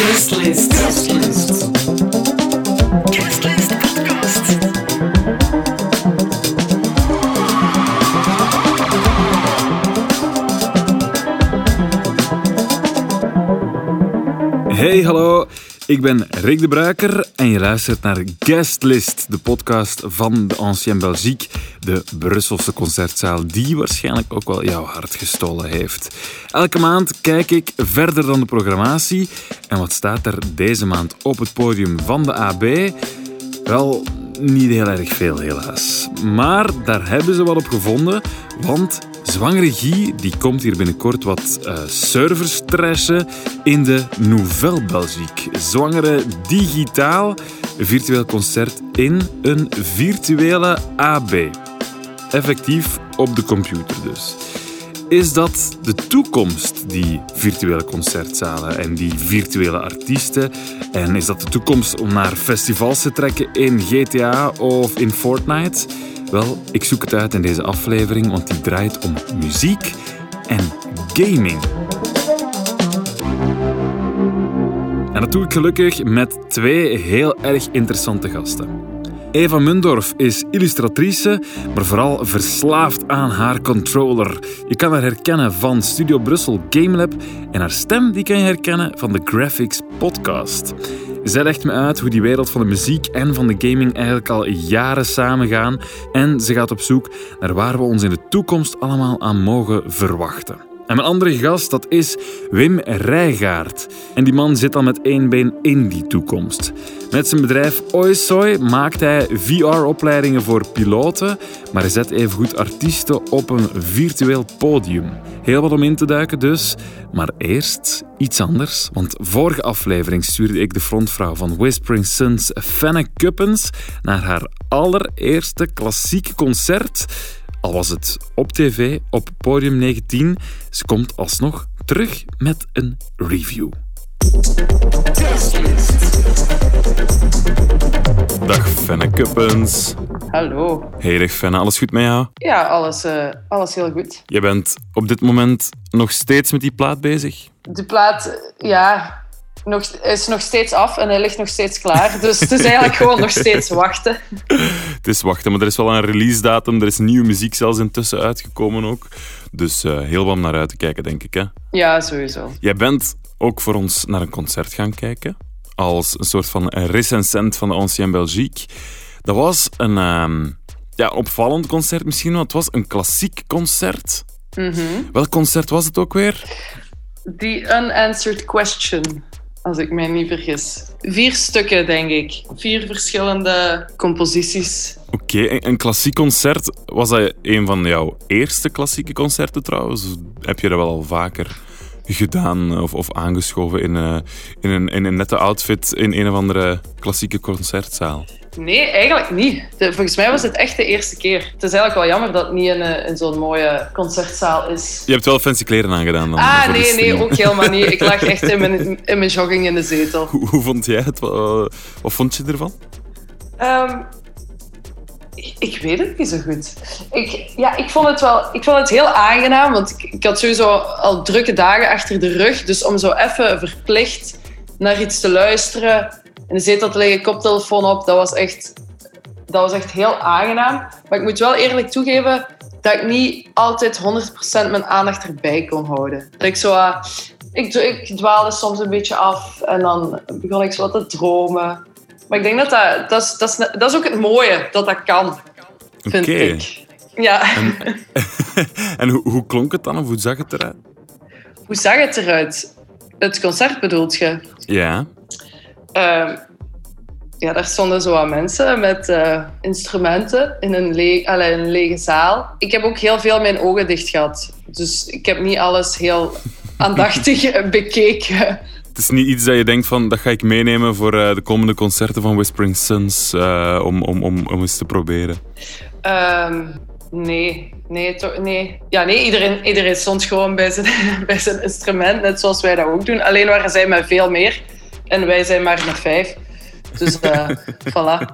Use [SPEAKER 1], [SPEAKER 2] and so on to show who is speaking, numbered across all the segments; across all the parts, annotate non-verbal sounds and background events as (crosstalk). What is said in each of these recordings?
[SPEAKER 1] Guestlist. Guestlist. Guestlist Podcast.
[SPEAKER 2] Hey, hallo. Ik ben Rick de Bruiker en je luistert naar Guestlist, de podcast van de Ancien Belgique, de Brusselse concertzaal die waarschijnlijk ook wel jouw hart gestolen heeft. Elke maand kijk ik verder dan de programmatie en wat staat er deze maand op het podium van de AB? Wel, niet heel erg veel helaas. Maar daar hebben ze wat op gevonden, want Zwangere Guy die komt hier binnenkort wat eh, servers trashen in de Nouvelle Belgique. Zwangere Digitaal, virtueel concert in een virtuele AB. Effectief op de computer dus. Is dat de toekomst, die virtuele concertzalen en die virtuele artiesten? En is dat de toekomst om naar festivals te trekken in GTA of in Fortnite? Wel, ik zoek het uit in deze aflevering, want die draait om muziek en gaming. En dat doe ik gelukkig met twee heel erg interessante gasten. Eva Mundorf is illustratrice, maar vooral verslaafd aan haar controller. Je kan haar herkennen van Studio Brussel GameLab en haar stem die kan je herkennen van de Graphics Podcast. Zij legt me uit hoe die wereld van de muziek en van de gaming eigenlijk al jaren samengaan en ze gaat op zoek naar waar we ons in de toekomst allemaal aan mogen verwachten. En mijn andere gast, dat is Wim Rijgaard. En die man zit al met één been in die toekomst. Met zijn bedrijf Oisoy maakt hij VR-opleidingen voor piloten, maar hij zet evengoed artiesten op een virtueel podium. Heel wat om in te duiken dus, maar eerst iets anders. Want vorige aflevering stuurde ik de frontvrouw van Whispering Suns, Fenne Kuppens, naar haar allereerste klassieke concert al was het op tv, op podium 19, ze komt alsnog terug met een review. Dag Fenne Kuppens.
[SPEAKER 3] Hallo.
[SPEAKER 2] Hey dag Fenne, alles goed met jou?
[SPEAKER 3] Ja, alles, eh, alles heel goed.
[SPEAKER 2] Je bent op dit moment nog steeds met die plaat bezig?
[SPEAKER 3] De plaat, ja, nog, is nog steeds af en hij ligt nog steeds klaar. Dus het is eigenlijk gewoon nog steeds wachten.
[SPEAKER 2] Het is wachten, maar er is wel een release datum. Er is nieuwe muziek zelfs intussen uitgekomen ook. Dus uh, heel wat om naar uit te kijken, denk ik. Hè?
[SPEAKER 3] Ja, sowieso.
[SPEAKER 2] Jij bent ook voor ons naar een concert gaan kijken. Als een soort van recensent van de Ancien Belgique. Dat was een uh, ja, opvallend concert misschien wel. Het was een klassiek concert.
[SPEAKER 3] Mm -hmm.
[SPEAKER 2] Welk concert was het ook weer?
[SPEAKER 3] The Unanswered Question als ik mij niet vergis. Vier stukken, denk ik. Vier verschillende composities.
[SPEAKER 2] Oké, een klassiek concert. Was dat een van jouw eerste klassieke concerten trouwens? Heb je dat wel al vaker gedaan of, of aangeschoven in, uh, in, een, in een nette outfit in een of andere klassieke concertzaal?
[SPEAKER 3] Nee, eigenlijk niet. De, volgens mij was het echt de eerste keer. Het is eigenlijk wel jammer dat het niet in, in zo'n mooie concertzaal is.
[SPEAKER 2] Je hebt wel fancy kleren aangedaan dan?
[SPEAKER 3] Ah, nee, nee, ook helemaal niet. Ik lag echt in mijn, (laughs) in mijn jogging in de zetel.
[SPEAKER 2] Hoe, hoe vond jij het? Wat, vond je ervan?
[SPEAKER 3] Um, ik, weet het niet zo goed. Ik, ja, ik, vond het wel, ik vond het heel aangenaam, want ik, had sowieso al drukke dagen achter de rug. Dus om zo even verplicht naar iets te luisteren in de zetel te liggen, koptelefoon op, dat was echt, dat was echt heel aangenaam. Maar ik moet wel eerlijk toegeven dat ik niet altijd 100% mijn aandacht erbij kon houden. Dat ik zo... Uh, ik, ik dwaalde soms een beetje af en dan begon ik zo wat te dromen. Maar ik denk dat dat... Dat is, dat is, dat is ook het mooie, dat dat kan. Vind
[SPEAKER 2] okay.
[SPEAKER 3] ik. Ja.
[SPEAKER 2] En, (laughs) en hoe, hoe klonk het dan? Of hoe zag het eruit?
[SPEAKER 3] Hoe zag het eruit? Het concert bedoelt je?
[SPEAKER 2] Ja.
[SPEAKER 3] Uh, ja, daar stonden zo wat mensen met uh, instrumenten in een, le allee, een lege zaal. Ik heb ook heel veel mijn ogen dicht gehad. Dus ik heb niet alles heel (laughs) aandachtig bekeken.
[SPEAKER 2] Het is niet iets dat je denkt van, dat ga ik meenemen voor uh, de komende concerten van Whispering Suns, uh, om, om, om, om eens te proberen.
[SPEAKER 3] Um, nee, nee, toch, nee. Ja, nee, iedereen, iedereen stond gewoon bij zijn, (laughs) bij zijn instrument, net zoals wij dat ook doen. Alleen waren zij met veel meer en wij zijn maar met vijf. Dus uh, (laughs) voilà.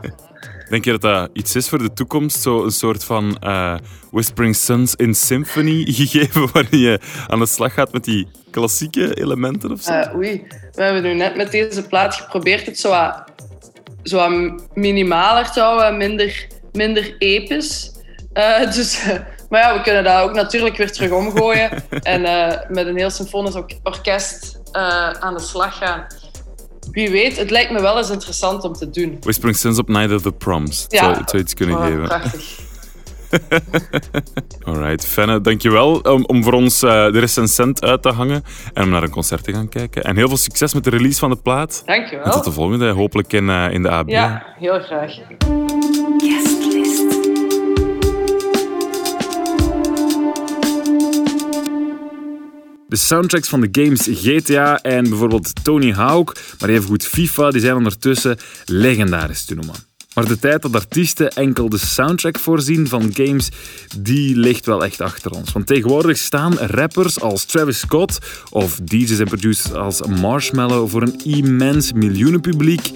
[SPEAKER 2] Denk je dat dat iets is voor de toekomst? Zo een soort van eh, Whispering Suns in Symphony (laughs) gegeven, waarin je aan de slag gaat met die klassieke elementen of zo?
[SPEAKER 3] Eh, oei, we hebben nu net met deze plaat geprobeerd het zo wat, zo wat minimaler te houden, minder, minder episch. Eh, (laughs) dus, maar ja, we kunnen dat ook natuurlijk weer terug omgooien (laughs) en met een heel symfonisch or- orkest aan de slag gaan. Wie weet, het lijkt me wel eens interessant om te doen.
[SPEAKER 2] Whispering Suns op Night of the Proms. Het
[SPEAKER 3] Ja.
[SPEAKER 2] zou, het zou iets kunnen
[SPEAKER 3] Oh,
[SPEAKER 2] geven.
[SPEAKER 3] Prachtig. (laughs)
[SPEAKER 2] Alright, Fenne, dankjewel om, om voor ons eh, de recensent uit te hangen en om naar een concert te gaan kijken. En heel veel succes met de release van de plaat. En tot de
[SPEAKER 3] Dankjewel.
[SPEAKER 2] volgende, hopelijk in, eh, in de AB.
[SPEAKER 3] Ja, heel graag.
[SPEAKER 1] Guestlist.
[SPEAKER 2] De soundtracks van de games GTA en bijvoorbeeld Tony Hawk, maar even goed FIFA, die zijn ondertussen legendarisch te noemen. Maar de tijd dat artiesten enkel de soundtrack voorzien van games, die ligt wel echt achter ons. Want tegenwoordig staan rappers als Travis Scott of DJ's en producers als Marshmallow voor een immens miljoenenpubliek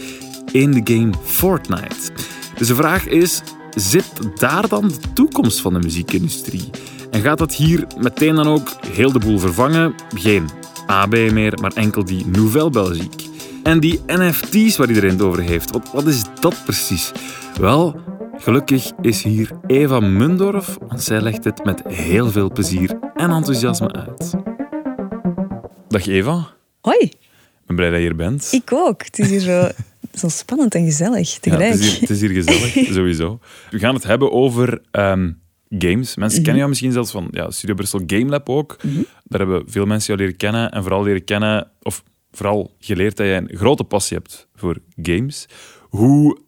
[SPEAKER 2] in de game Fortnite. Dus de vraag is, zit daar dan de toekomst van de muziekindustrie? En gaat dat hier meteen dan ook heel de boel vervangen? Geen AB meer, maar enkel die Nouvelle Belgique. En die NFT's waar iedereen het over heeft, wat, wat is dat precies? Wel, gelukkig is hier Eva Mundorf, want zij legt het met heel veel plezier en enthousiasme uit. Dag Eva,
[SPEAKER 4] Hoi,
[SPEAKER 2] ik ben blij dat je hier bent.
[SPEAKER 4] ik ook. Het is hier zo, (laughs) zo spannend en gezellig
[SPEAKER 2] Ja,
[SPEAKER 4] tegelijk.
[SPEAKER 2] het, is hier, het is hier gezellig, (laughs) sowieso. We gaan het hebben over ehm, games. Mensen
[SPEAKER 4] Mhm.
[SPEAKER 2] kennen jou misschien zelfs van ja, Studio Brussel Game Lab ook. Daar hebben veel mensen jou leren kennen. En vooral leren kennen, of vooral geleerd dat jij een grote passie hebt voor games. Hoe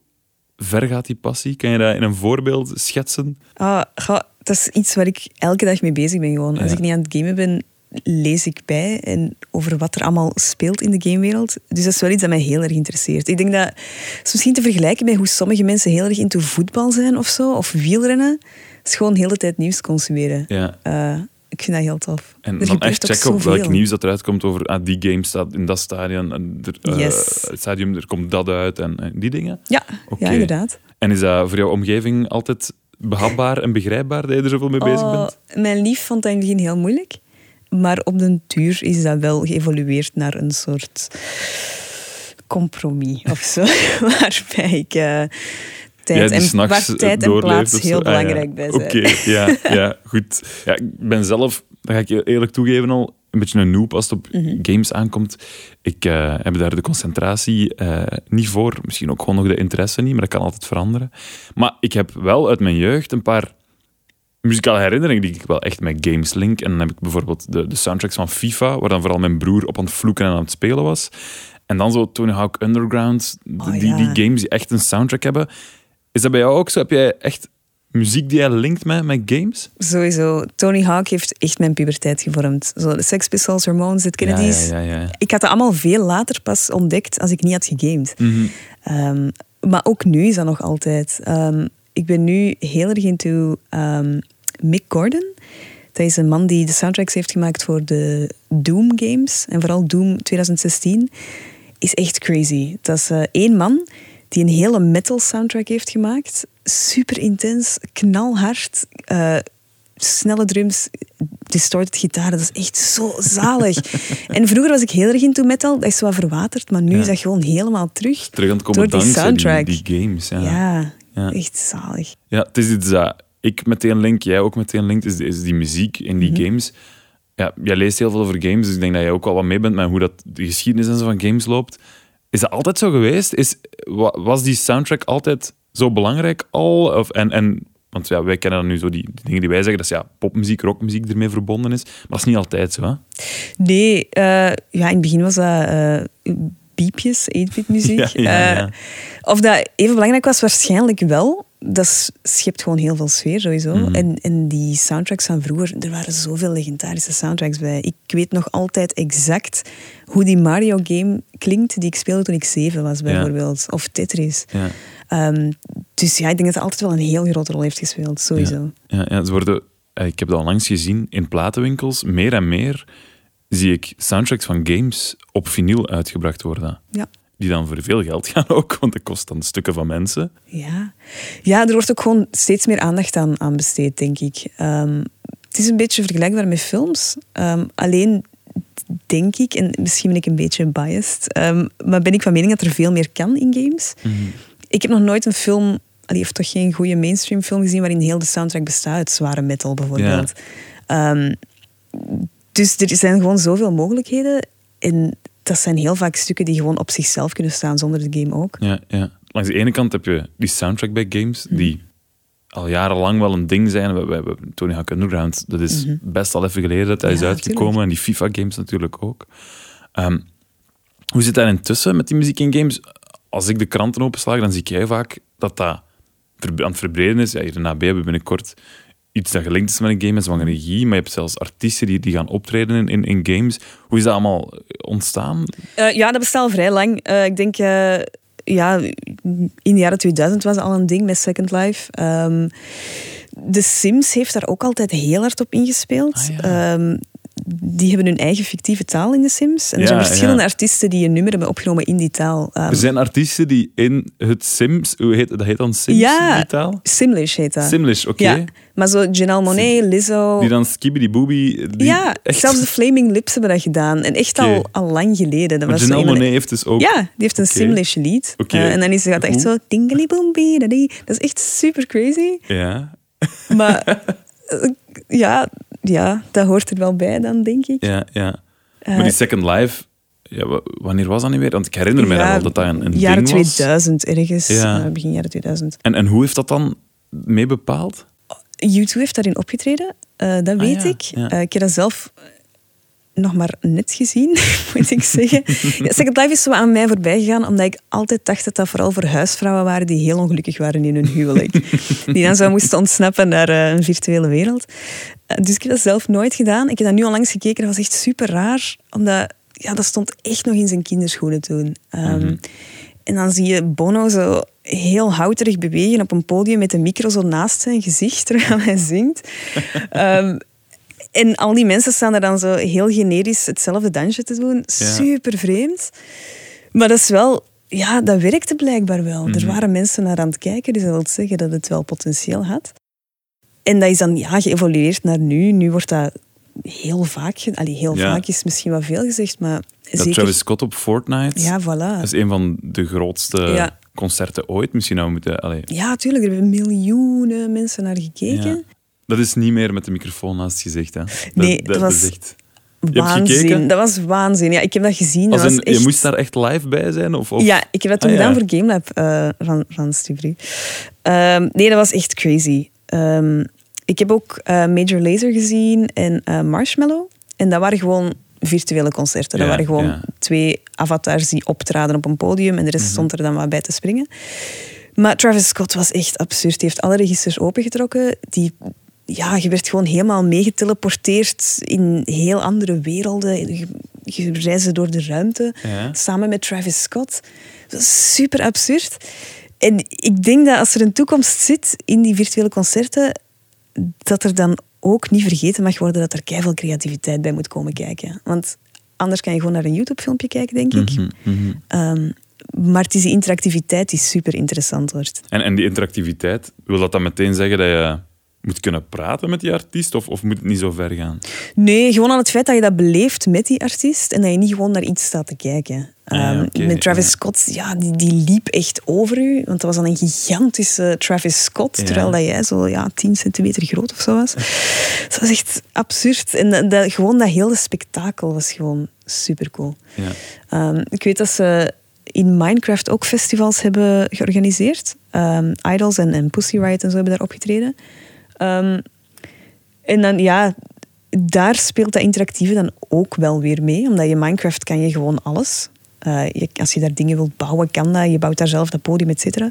[SPEAKER 2] ver gaat die passie? Kan je dat in een voorbeeld schetsen?
[SPEAKER 4] Ah, ga, dat is iets waar ik elke dag mee bezig ben. Gewoon. Als ik niet aan het gamen ben, lees ik bij en over wat er allemaal speelt in de gamewereld. Dus dat is wel iets dat mij heel erg interesseert. Ik denk dat het is misschien te vergelijken met hoe sommige mensen heel erg into voetbal zijn of zo, of wielrennen. Het is gewoon de tijd nieuws consumeren.
[SPEAKER 2] Ja.
[SPEAKER 4] Eh, ik vind dat heel tof.
[SPEAKER 2] En
[SPEAKER 4] Er
[SPEAKER 2] dan echt checken op welk nieuws dat eruit komt over ah, die game staat in dat stadion. En er, eh,
[SPEAKER 4] Yes.
[SPEAKER 2] het stadium, er komt dat uit en, en die dingen.
[SPEAKER 4] Ja, ja, inderdaad.
[SPEAKER 2] En is dat voor jouw omgeving altijd behapbaar en begrijpbaar dat je er zoveel mee bezig
[SPEAKER 4] Oh,
[SPEAKER 2] bent?
[SPEAKER 4] Mijn lief vond dat in het begin heel moeilijk. Maar op den duur is dat wel geëvolueerd naar een soort compromis of zo. (laughs) Waarbij ik eh, tijd,
[SPEAKER 2] die
[SPEAKER 4] en, waar tijd en plaats heel
[SPEAKER 2] Ah, ja.
[SPEAKER 4] belangrijk bij zijn.
[SPEAKER 2] Oké, ja, ja, goed. Ja, ik ben zelf, dat ga ik je eerlijk toegeven al, een beetje een noob als het op
[SPEAKER 4] Mhm.
[SPEAKER 2] games aankomt. Ik eh, heb daar de concentratie eh, niet voor. Misschien ook gewoon nog de interesse niet, maar dat kan altijd veranderen. Maar ik heb wel uit mijn jeugd een paar muzikale herinneringen die ik wel echt met games link. En dan heb ik bijvoorbeeld de, de soundtracks van FIFA, waar dan vooral mijn broer op aan het vloeken en aan het spelen was. En dan zo Tony Hawk Underground,
[SPEAKER 4] Oh,
[SPEAKER 2] die,
[SPEAKER 4] ja.
[SPEAKER 2] die games die echt een soundtrack hebben. Is dat bij jou ook zo? Heb jij echt muziek die jij linkt met, met games?
[SPEAKER 4] Sowieso, Tony Hawk heeft echt mijn puberteit gevormd. Zo de Sex Pistols, Ramones, de Kennedys.
[SPEAKER 2] Ja, ja, ja. ja.
[SPEAKER 4] Ik had dat allemaal veel later pas ontdekt als ik niet had gegamed.
[SPEAKER 2] Mhm.
[SPEAKER 4] Ehm, maar ook nu is dat nog altijd. Ehm, ik ben nu heel erg into ehm, Mick Gordon. Dat is een man die de soundtracks heeft gemaakt voor de Doom games. En vooral Doom 2016. Is echt crazy. Dat is eh, één man die een hele metal soundtrack heeft gemaakt. Super intens, knalhard. eh, snelle drums, distorted gitaar. Dat is echt zo zalig. (laughs) en vroeger was ik heel erg into metal. Dat is wat verwaterd. Maar nu
[SPEAKER 2] Ja.
[SPEAKER 4] is dat gewoon helemaal terug.
[SPEAKER 2] Terug aan het komen
[SPEAKER 4] Door die
[SPEAKER 2] dankzij
[SPEAKER 4] soundtrack.
[SPEAKER 2] Die, die games. Ja.
[SPEAKER 4] Ja,
[SPEAKER 2] Ja.
[SPEAKER 4] echt zalig.
[SPEAKER 2] Ja, het is iets dat ik meteen link, jij ook meteen linkt, is, is die muziek in die
[SPEAKER 4] Mhm.
[SPEAKER 2] games. Ja, jij leest heel veel over games, dus ik denk dat jij ook wel wat mee bent met hoe dat de geschiedenis en zo van games loopt. Is dat altijd zo geweest? Is, wa- was die soundtrack altijd zo belangrijk al? Of, en, en, want ja, wij kennen dan nu zo die, die dingen die wij zeggen, dat is ja, popmuziek, rockmuziek ermee verbonden is. Maar dat is niet altijd zo, hè?
[SPEAKER 4] Nee, eh, ja, in het begin was dat eh biepjes, 8-bit muziek.
[SPEAKER 2] Ja, ja, ja.
[SPEAKER 4] Eh, of dat even belangrijk was, waarschijnlijk wel. Dat schept gewoon heel veel sfeer sowieso.
[SPEAKER 2] Mhm.
[SPEAKER 4] En, en die soundtracks van vroeger, er waren zoveel legendarische soundtracks bij. Ik weet nog altijd exact hoe die Mario-game klinkt die ik speelde toen ik zeven was, bijvoorbeeld. Of Tetris.
[SPEAKER 2] Ja.
[SPEAKER 4] Ehm, dus ja, ik denk dat het altijd wel een heel grote rol heeft gespeeld, sowieso.
[SPEAKER 2] Ja, ja, ze worden, eh, ik heb dat al langs gezien in platenwinkels. Meer en meer zie ik soundtracks van games op vinyl uitgebracht worden.
[SPEAKER 4] Ja.
[SPEAKER 2] die dan voor veel geld gaan ook, want dat kost dan stukken van mensen.
[SPEAKER 4] Ja. ja, er wordt ook gewoon steeds meer aandacht aan, aan besteed, denk ik. Ehm, het is een beetje vergelijkbaar met films. Ehm, alleen denk ik, en misschien ben ik een beetje biased, ehm, maar ben ik van mening dat er veel meer kan in games. Ik heb nog nooit een film, allee, of toch geen goede mainstream film gezien waarin heel de soundtrack bestaat uit zware metal bijvoorbeeld. Ehm, dus er zijn gewoon zoveel mogelijkheden. En dat zijn heel vaak stukken die gewoon op zichzelf kunnen staan zonder de game ook.
[SPEAKER 2] Ja, ja. Langs de ene kant heb je die soundtrack bij games, die al jarenlang wel een ding zijn. We, we hebben Tony Hawk Underground, dat is best al even geleden dat hij is uitgekomen. En die FIFA-games natuurlijk ook. Ehm, hoe zit dat intussen met die muziek in games? Als ik de kranten openslag, dan zie jij vaak dat dat aan het verbreden is. Ja, hier in AB hebben we binnenkort iets dat gelinkt is met een game, met zwangere regie. Maar je hebt zelfs artiesten die, die gaan optreden in, in, in games. Hoe is dat allemaal ontstaan?
[SPEAKER 4] Eh, ja, dat bestaat al vrij lang. Eh, ik denk, eh, ja, in de jaren 2000 was het al een ding met Second Life. Ehm, de Sims heeft daar ook altijd heel hard op ingespeeld.
[SPEAKER 2] Ah, ja.
[SPEAKER 4] Ehm, die hebben hun eigen fictieve taal in de Sims. En er
[SPEAKER 2] Ja,
[SPEAKER 4] zijn verschillende
[SPEAKER 2] ja.
[SPEAKER 4] artiesten die een nummer hebben opgenomen in die taal. Ehm,
[SPEAKER 2] Er zijn artiesten die in het Sims, hoe heet dat? heet dan Sims,
[SPEAKER 4] Ja.
[SPEAKER 2] die taal?
[SPEAKER 4] Simlish heet dat.
[SPEAKER 2] Simlish, oké.
[SPEAKER 4] Ja, maar zo Janelle Monáe, Lizzo...
[SPEAKER 2] Die dan Skibidi Booby.
[SPEAKER 4] Ja,
[SPEAKER 2] echt...
[SPEAKER 4] zelfs de Flaming Lips hebben dat gedaan. En echt al, lang geleden. Dat
[SPEAKER 2] Maar
[SPEAKER 4] was
[SPEAKER 2] Janelle Monáe heeft dus ook...
[SPEAKER 4] Ja, die heeft een. Simlish lied. Eh, en dan is het echt zo... Tingly boomby, daddy. Dat is echt super crazy.
[SPEAKER 2] Ja,
[SPEAKER 4] Maar (laughs) eh, ja, ja, dat hoort er wel bij dan, denk ik.
[SPEAKER 2] ja, ja.
[SPEAKER 4] Eh,
[SPEAKER 2] maar die Second Life, ja, wa- wanneer was dat niet meer? Want ik herinner me
[SPEAKER 4] Ja,
[SPEAKER 2] wel, dat dat een, een
[SPEAKER 4] jaren
[SPEAKER 2] ding was.
[SPEAKER 4] 2000 ergens.
[SPEAKER 2] Ja.
[SPEAKER 4] eh, begin jaren 2000.
[SPEAKER 2] En, en hoe heeft dat dan mee bepaald?
[SPEAKER 4] U2 heeft daarin opgetreden, eh, dat weet
[SPEAKER 2] Ah, ja,
[SPEAKER 4] ik. ik heb dat zelf nog maar net gezien, (laughs) moet ik zeggen. (laughs) Ja, Second Life is zo aan mij voorbij gegaan, omdat ik altijd dacht dat dat vooral voor huisvrouwen waren die heel ongelukkig waren in hun huwelijk. (laughs) die dan zo moesten ontsnappen naar een virtuele wereld. Eh, dus ik heb dat zelf nooit gedaan. Ik heb dat nu al langs gekeken, dat was echt super raar, omdat ja, dat stond echt nog in zijn kinderschoenen toen. Ehm, En dan zie je Bono zo heel houterig bewegen op een podium met een micro zo naast zijn gezicht (laughs) terwijl hij zingt. Ehm, en al die mensen staan er dan zo heel generisch hetzelfde dansje te doen. Super vreemd. Maar dat is wel... Ja, dat werkte blijkbaar wel. Er waren mensen naar aan het kijken, dus dat wil zeggen dat het wel potentieel had. En dat is dan ja, geëvolueerd naar nu. Nu wordt dat heel vaak... Allee, heel
[SPEAKER 2] Ja.
[SPEAKER 4] vaak is misschien wat veel gezegd, maar
[SPEAKER 2] Dat
[SPEAKER 4] zeker...
[SPEAKER 2] Travis Scott op Fortnite.
[SPEAKER 4] Ja, voilà.
[SPEAKER 2] Dat is een van de grootste
[SPEAKER 4] Ja.
[SPEAKER 2] concerten ooit. Misschien nou moeten... Allee,
[SPEAKER 4] Ja, tuurlijk. Er hebben miljoenen mensen naar gekeken.
[SPEAKER 2] ja. Dat is niet meer met de microfoon naast het gezicht, hè? Dat,
[SPEAKER 4] Nee, dat was
[SPEAKER 2] echt... hebt
[SPEAKER 4] Waanzin. Dat was waanzin. Ja, ik heb dat gezien. Dat was echt...
[SPEAKER 2] Je moest daar echt live bij zijn? Of, of...
[SPEAKER 4] Ja, ik heb dat toen
[SPEAKER 2] Ah,
[SPEAKER 4] gedaan voor GameLab eh, van, van Stubru. Nee, dat was echt crazy. Ehm, ik heb ook eh, Major Lazer gezien en eh, Marshmallow. En dat waren gewoon virtuele concerten. Dat waren gewoon
[SPEAKER 2] ja.
[SPEAKER 4] twee avatars die optraden op een podium en de
[SPEAKER 2] Mhm.
[SPEAKER 4] rest stond er dan wat bij te springen. Maar Travis Scott was echt absurd. Die heeft alle registers opengetrokken. Die, ja, je werd gewoon helemaal meegeteleporteerd in heel andere werelden. Je, je reisde door de ruimte
[SPEAKER 2] Ja.
[SPEAKER 4] samen met Travis Scott. Dat is super absurd. En ik denk dat als er een toekomst zit in die virtuele concerten, dat er dan ook niet vergeten mag worden dat er keiveel creativiteit bij moet komen kijken. Want anders kan je gewoon naar een YouTube-filmpje kijken, denk ik.
[SPEAKER 2] Mhm, mhm.
[SPEAKER 4] Ehm, maar het is die interactiviteit die super interessant wordt.
[SPEAKER 2] En, en die interactiviteit, wil dat dan meteen zeggen dat je moet kunnen praten met die artiest? Of, of moet het niet zo ver gaan?
[SPEAKER 4] Nee, gewoon aan het feit dat je dat beleeft met die artiest en dat je niet gewoon naar iets staat te kijken.
[SPEAKER 2] Ah, ja,
[SPEAKER 4] Ehm, met Travis
[SPEAKER 2] ja.
[SPEAKER 4] Scott, ja, die, die liep echt over u. Want dat was dan een gigantische Travis Scott,
[SPEAKER 2] Ja.
[SPEAKER 4] terwijl dat jij zo ja, 10 centimeter groot of zo was. dat was echt absurd. En dat, dat- gewoon dat hele spektakel was gewoon super cool.
[SPEAKER 2] Ja.
[SPEAKER 4] Ehm, ik weet dat ze in Minecraft ook festivals hebben georganiseerd. Ehm, Idols en, en Pussy Riot en zo hebben daar opgetreden. En dan, ja, daar speelt dat interactieve dan ook wel weer mee. Omdat je Minecraft kan je gewoon alles. Eh, je, als je daar dingen wilt bouwen, kan dat. Je bouwt daar zelf dat podium, et cetera.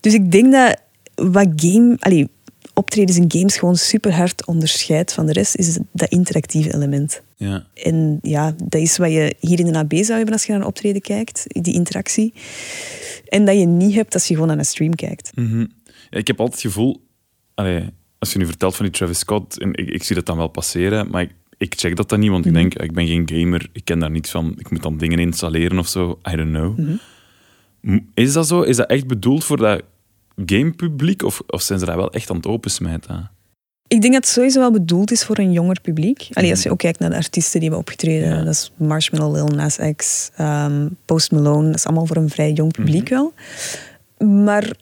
[SPEAKER 4] Dus ik denk dat wat game... Allee, optredens in games gewoon super hard onderscheidt van de rest, is dat interactieve element.
[SPEAKER 2] Ja.
[SPEAKER 4] En ja, dat is wat je hier in de AB zou hebben als je naar een optreden kijkt, die interactie. En dat je niet hebt als je gewoon naar een stream kijkt.
[SPEAKER 2] Mhm. Ja, ik heb altijd het gevoel, allee, als je nu vertelt van die Travis Scott, en ik, ik zie dat dan wel passeren, maar ik, ik check dat dan niet, want ik denk, ik ben geen gamer, ik ken daar niets van, ik moet dan dingen installeren of zo, I don't know. M- Is dat zo? Is dat echt bedoeld voor dat gamepubliek? Of, of zijn ze daar wel echt aan het opensmijten?
[SPEAKER 4] Ik denk dat het sowieso wel bedoeld is voor een jonger publiek. Allee, als je ook kijkt naar de artiesten die hebben opgetreden.
[SPEAKER 2] Ja.
[SPEAKER 4] Dat is Marshmallow, Lil Nas X, ehm, Post Malone. Dat is allemaal voor een vrij jong publiek wel. Maar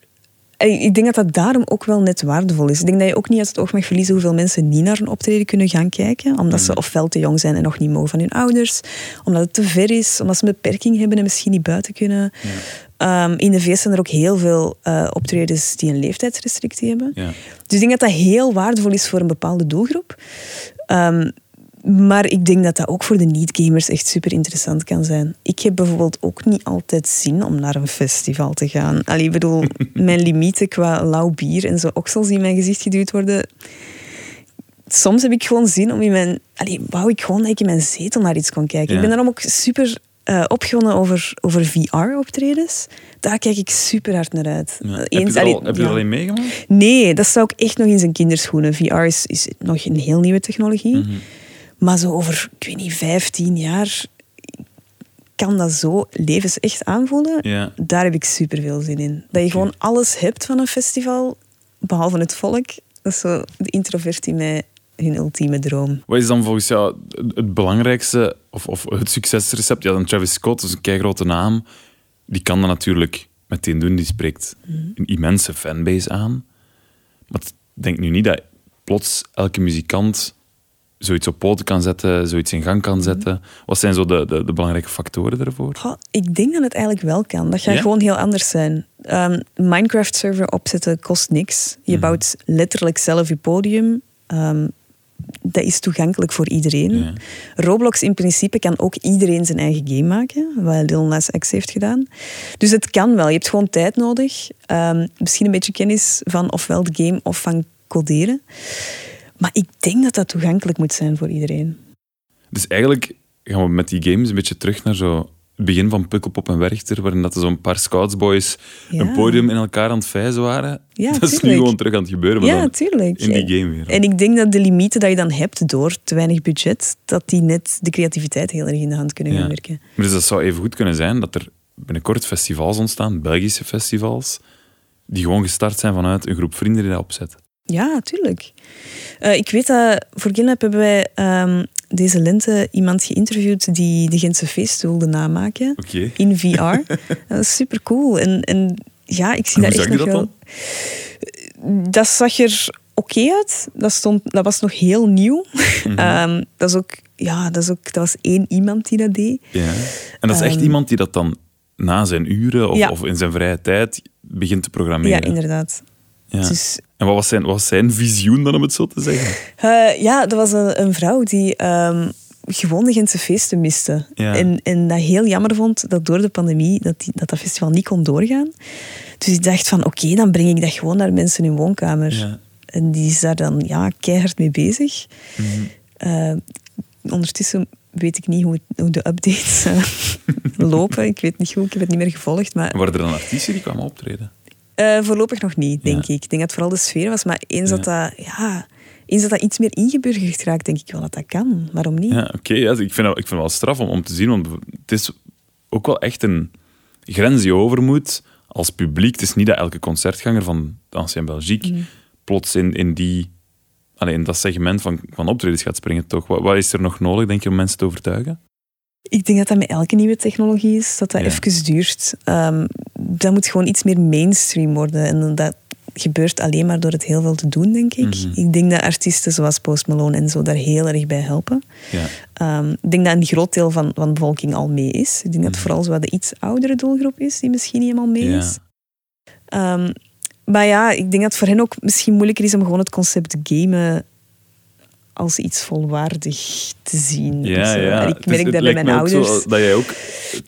[SPEAKER 4] ik denk dat dat daarom ook wel net waardevol is. Ik denk dat je ook niet uit het oog mag verliezen hoeveel mensen niet naar een optreden kunnen gaan kijken. Omdat ze ofwel te jong zijn en nog niet mogen van hun ouders. Omdat het te ver is. Omdat ze een beperking hebben en misschien niet buiten kunnen. Ehm, in de VS zijn er ook heel veel eh, optredens die een leeftijdsrestrictie hebben.
[SPEAKER 2] Ja.
[SPEAKER 4] Dus ik denk dat dat heel waardevol is voor een bepaalde doelgroep. Ehm, maar ik denk dat dat ook voor de niet-gamers echt super interessant kan zijn. Ik heb bijvoorbeeld ook niet altijd zin om naar een festival te gaan. Allee, ik bedoel, (laughs) mijn limieten qua lauw bier en zo oksels die in mijn gezicht geduwd worden. Soms heb ik gewoon zin om in mijn... Allee, wou ik gewoon dat ik in mijn zetel naar iets kon kijken.
[SPEAKER 2] Ja.
[SPEAKER 4] Ik ben daarom ook super opgewonden over, over VR-optredens. Daar kijk ik super hard naar uit.
[SPEAKER 2] Ja. heb je er al,
[SPEAKER 4] allee,
[SPEAKER 2] heb je er
[SPEAKER 4] ja.
[SPEAKER 2] al een meegemaakt?
[SPEAKER 4] Nee, dat staat ook echt nog in zijn kinderschoenen. VR is, is nog een heel nieuwe technologie.
[SPEAKER 2] Mhm.
[SPEAKER 4] Maar zo over, ik weet niet, 15 jaar kan dat zo levensecht aanvoelen.
[SPEAKER 2] Ja.
[SPEAKER 4] Daar heb ik super veel zin in. Dat je gewoon alles hebt van een festival, behalve het volk. Dat is zo de introvert in mij hun ultieme droom.
[SPEAKER 2] Wat is dan volgens jou het- het belangrijkste of, of het succesrecept? Ja, dan Travis Scott, dat is een keigrote naam. Die kan dat natuurlijk meteen doen. Die spreekt een immense fanbase aan. Maar ik denk nu niet dat plots elke muzikant zoiets op poten kan zetten, zoiets in gang kan zetten. Wat zijn zo de, de, de belangrijke factoren daarvoor?
[SPEAKER 4] Ik denk dat het eigenlijk wel kan. Dat gaat
[SPEAKER 2] Ja?
[SPEAKER 4] gewoon heel anders zijn. Ehm, Minecraft-server opzetten kost niks. Je bouwt letterlijk zelf je podium. Ehm, dat is toegankelijk voor iedereen.
[SPEAKER 2] Ja.
[SPEAKER 4] Roblox in principe kan ook iedereen zijn eigen game maken, wat Lil Nas X heeft gedaan. Dus het kan wel. Je hebt gewoon tijd nodig. Ehm, misschien een beetje kennis van ofwel de game of van coderen. Maar ik denk dat dat toegankelijk moet zijn voor iedereen.
[SPEAKER 2] Dus eigenlijk gaan we met die games een beetje terug naar zo het begin van Pukkelpop en Werchter, waarin dat zo'n paar scoutsboys
[SPEAKER 4] Ja.
[SPEAKER 2] een podium in elkaar aan het vijzen waren.
[SPEAKER 4] Ja, (laughs)
[SPEAKER 2] dat is nu gewoon terug aan het gebeuren, maar
[SPEAKER 4] Ja,
[SPEAKER 2] dan
[SPEAKER 4] tuurlijk.
[SPEAKER 2] in die game weer.
[SPEAKER 4] En ik denk dat de limieten dat je dan hebt door te weinig budget, dat die net de creativiteit heel erg in de hand kunnen gaan werken.
[SPEAKER 2] Maar dus dat zou even goed kunnen zijn dat er binnenkort festivals ontstaan, Belgische festivals, die gewoon gestart zijn vanuit een groep vrienden die dat opzet.
[SPEAKER 4] Ja, tuurlijk. Eh, ik weet dat voor Gilnap hebben wij ehm, deze lente iemand geïnterviewd die de Gentse feest wilde namaken in VR. dat is super cool. En, en ja, ik zie
[SPEAKER 2] En
[SPEAKER 4] dat echt nog
[SPEAKER 2] dat
[SPEAKER 4] wel. Dat zag er oké uit. Dat, stond, dat was nog heel nieuw.
[SPEAKER 2] Mhm.
[SPEAKER 4] Ehm, dat, is ook, ja, dat, is ook, dat was één iemand die dat deed.
[SPEAKER 2] Ja. En dat is echt
[SPEAKER 4] Ehm.
[SPEAKER 2] iemand die dat dan na zijn uren of,
[SPEAKER 4] Ja.
[SPEAKER 2] of in zijn vrije tijd begint te programmeren.
[SPEAKER 4] Ja, inderdaad.
[SPEAKER 2] Ja.
[SPEAKER 4] Dus
[SPEAKER 2] En wat was, zijn, wat was zijn visioen dan, om het zo te zeggen?
[SPEAKER 4] Eh, ja, dat was een, een vrouw die ehm, gewoon de Gentse feesten miste.
[SPEAKER 2] Ja.
[SPEAKER 4] En, en dat heel jammer vond dat door de pandemie dat die, dat, dat festival niet kon doorgaan. Dus ik dacht van oké, dan breng ik dat gewoon naar mensen in hun woonkamer.
[SPEAKER 2] Ja.
[SPEAKER 4] En die is daar dan ja, keihard mee bezig.
[SPEAKER 2] Mhm.
[SPEAKER 4] Eh, ondertussen weet ik niet hoe, de updates eh, (laughs) lopen. Ik weet niet hoe, ik heb het niet meer gevolgd. Maar
[SPEAKER 2] En waren er dan artiesten die kwamen optreden?
[SPEAKER 4] Eh, voorlopig nog niet, denk
[SPEAKER 2] Ja.
[SPEAKER 4] ik. Ik denk dat het vooral de sfeer was. Maar eens,
[SPEAKER 2] Ja.
[SPEAKER 4] dat, dat, ja, eens dat dat iets meer ingeburgerd raakt, denk ik wel dat dat kan. Waarom niet?
[SPEAKER 2] Ja, oké. ja, ik, vind dat, ik vind het wel straf om, om te zien, want het is ook wel echt een grens die je over moet als publiek. Het is niet dat elke concertganger van Ancien Belgique
[SPEAKER 4] Mhm.
[SPEAKER 2] plots in, in, die, allee, in dat segment van, van optredens gaat springen, toch? Wat, wat is er nog nodig, denk je, om mensen te overtuigen?
[SPEAKER 4] Ik denk dat dat met elke nieuwe technologie is, dat dat
[SPEAKER 2] Ja.
[SPEAKER 4] even duurt. Ehm, dat moet gewoon iets meer mainstream worden. En dat gebeurt alleen maar door het heel veel te doen, denk ik.
[SPEAKER 2] Mhm.
[SPEAKER 4] Ik denk dat artiesten zoals Post Malone en zo daar heel erg bij helpen.
[SPEAKER 2] Ja.
[SPEAKER 4] Ehm, ik denk dat een groot deel van, van de bevolking al mee is. Ik denk dat het vooral zo de iets oudere doelgroep is die misschien niet helemaal mee
[SPEAKER 2] Mhm. Ja.
[SPEAKER 4] is. Ehm, maar ja, ik denk dat het voor hen ook misschien moeilijker is om gewoon het concept gamen als iets volwaardig te zien.
[SPEAKER 2] Ja,
[SPEAKER 4] of zo.
[SPEAKER 2] ja.
[SPEAKER 4] Ik
[SPEAKER 2] is-
[SPEAKER 4] merk dat bij mijn
[SPEAKER 2] ook zo
[SPEAKER 4] ouders.
[SPEAKER 2] dat jij ook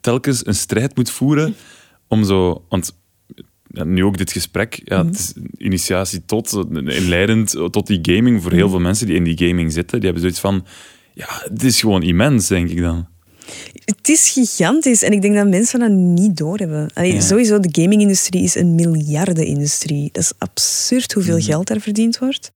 [SPEAKER 2] telkens een strijd moet voeren om zo... Want ja, nu ook dit gesprek, ja,
[SPEAKER 4] Mhm.
[SPEAKER 2] het is een initiatie tot, inleidend tot die gaming. Voor heel
[SPEAKER 4] Mhm.
[SPEAKER 2] veel mensen die in die gaming zitten, die hebben zoiets van... Ja, het is gewoon immens, denk ik dan.
[SPEAKER 4] Het is gigantisch en ik denk dat mensen dat niet doorhebben. Allee,
[SPEAKER 2] Ja.
[SPEAKER 4] Sowieso, de gaming-industrie is een miljardenindustrie. Dat is absurd hoeveel
[SPEAKER 2] Mhm.
[SPEAKER 4] geld daar verdiend wordt.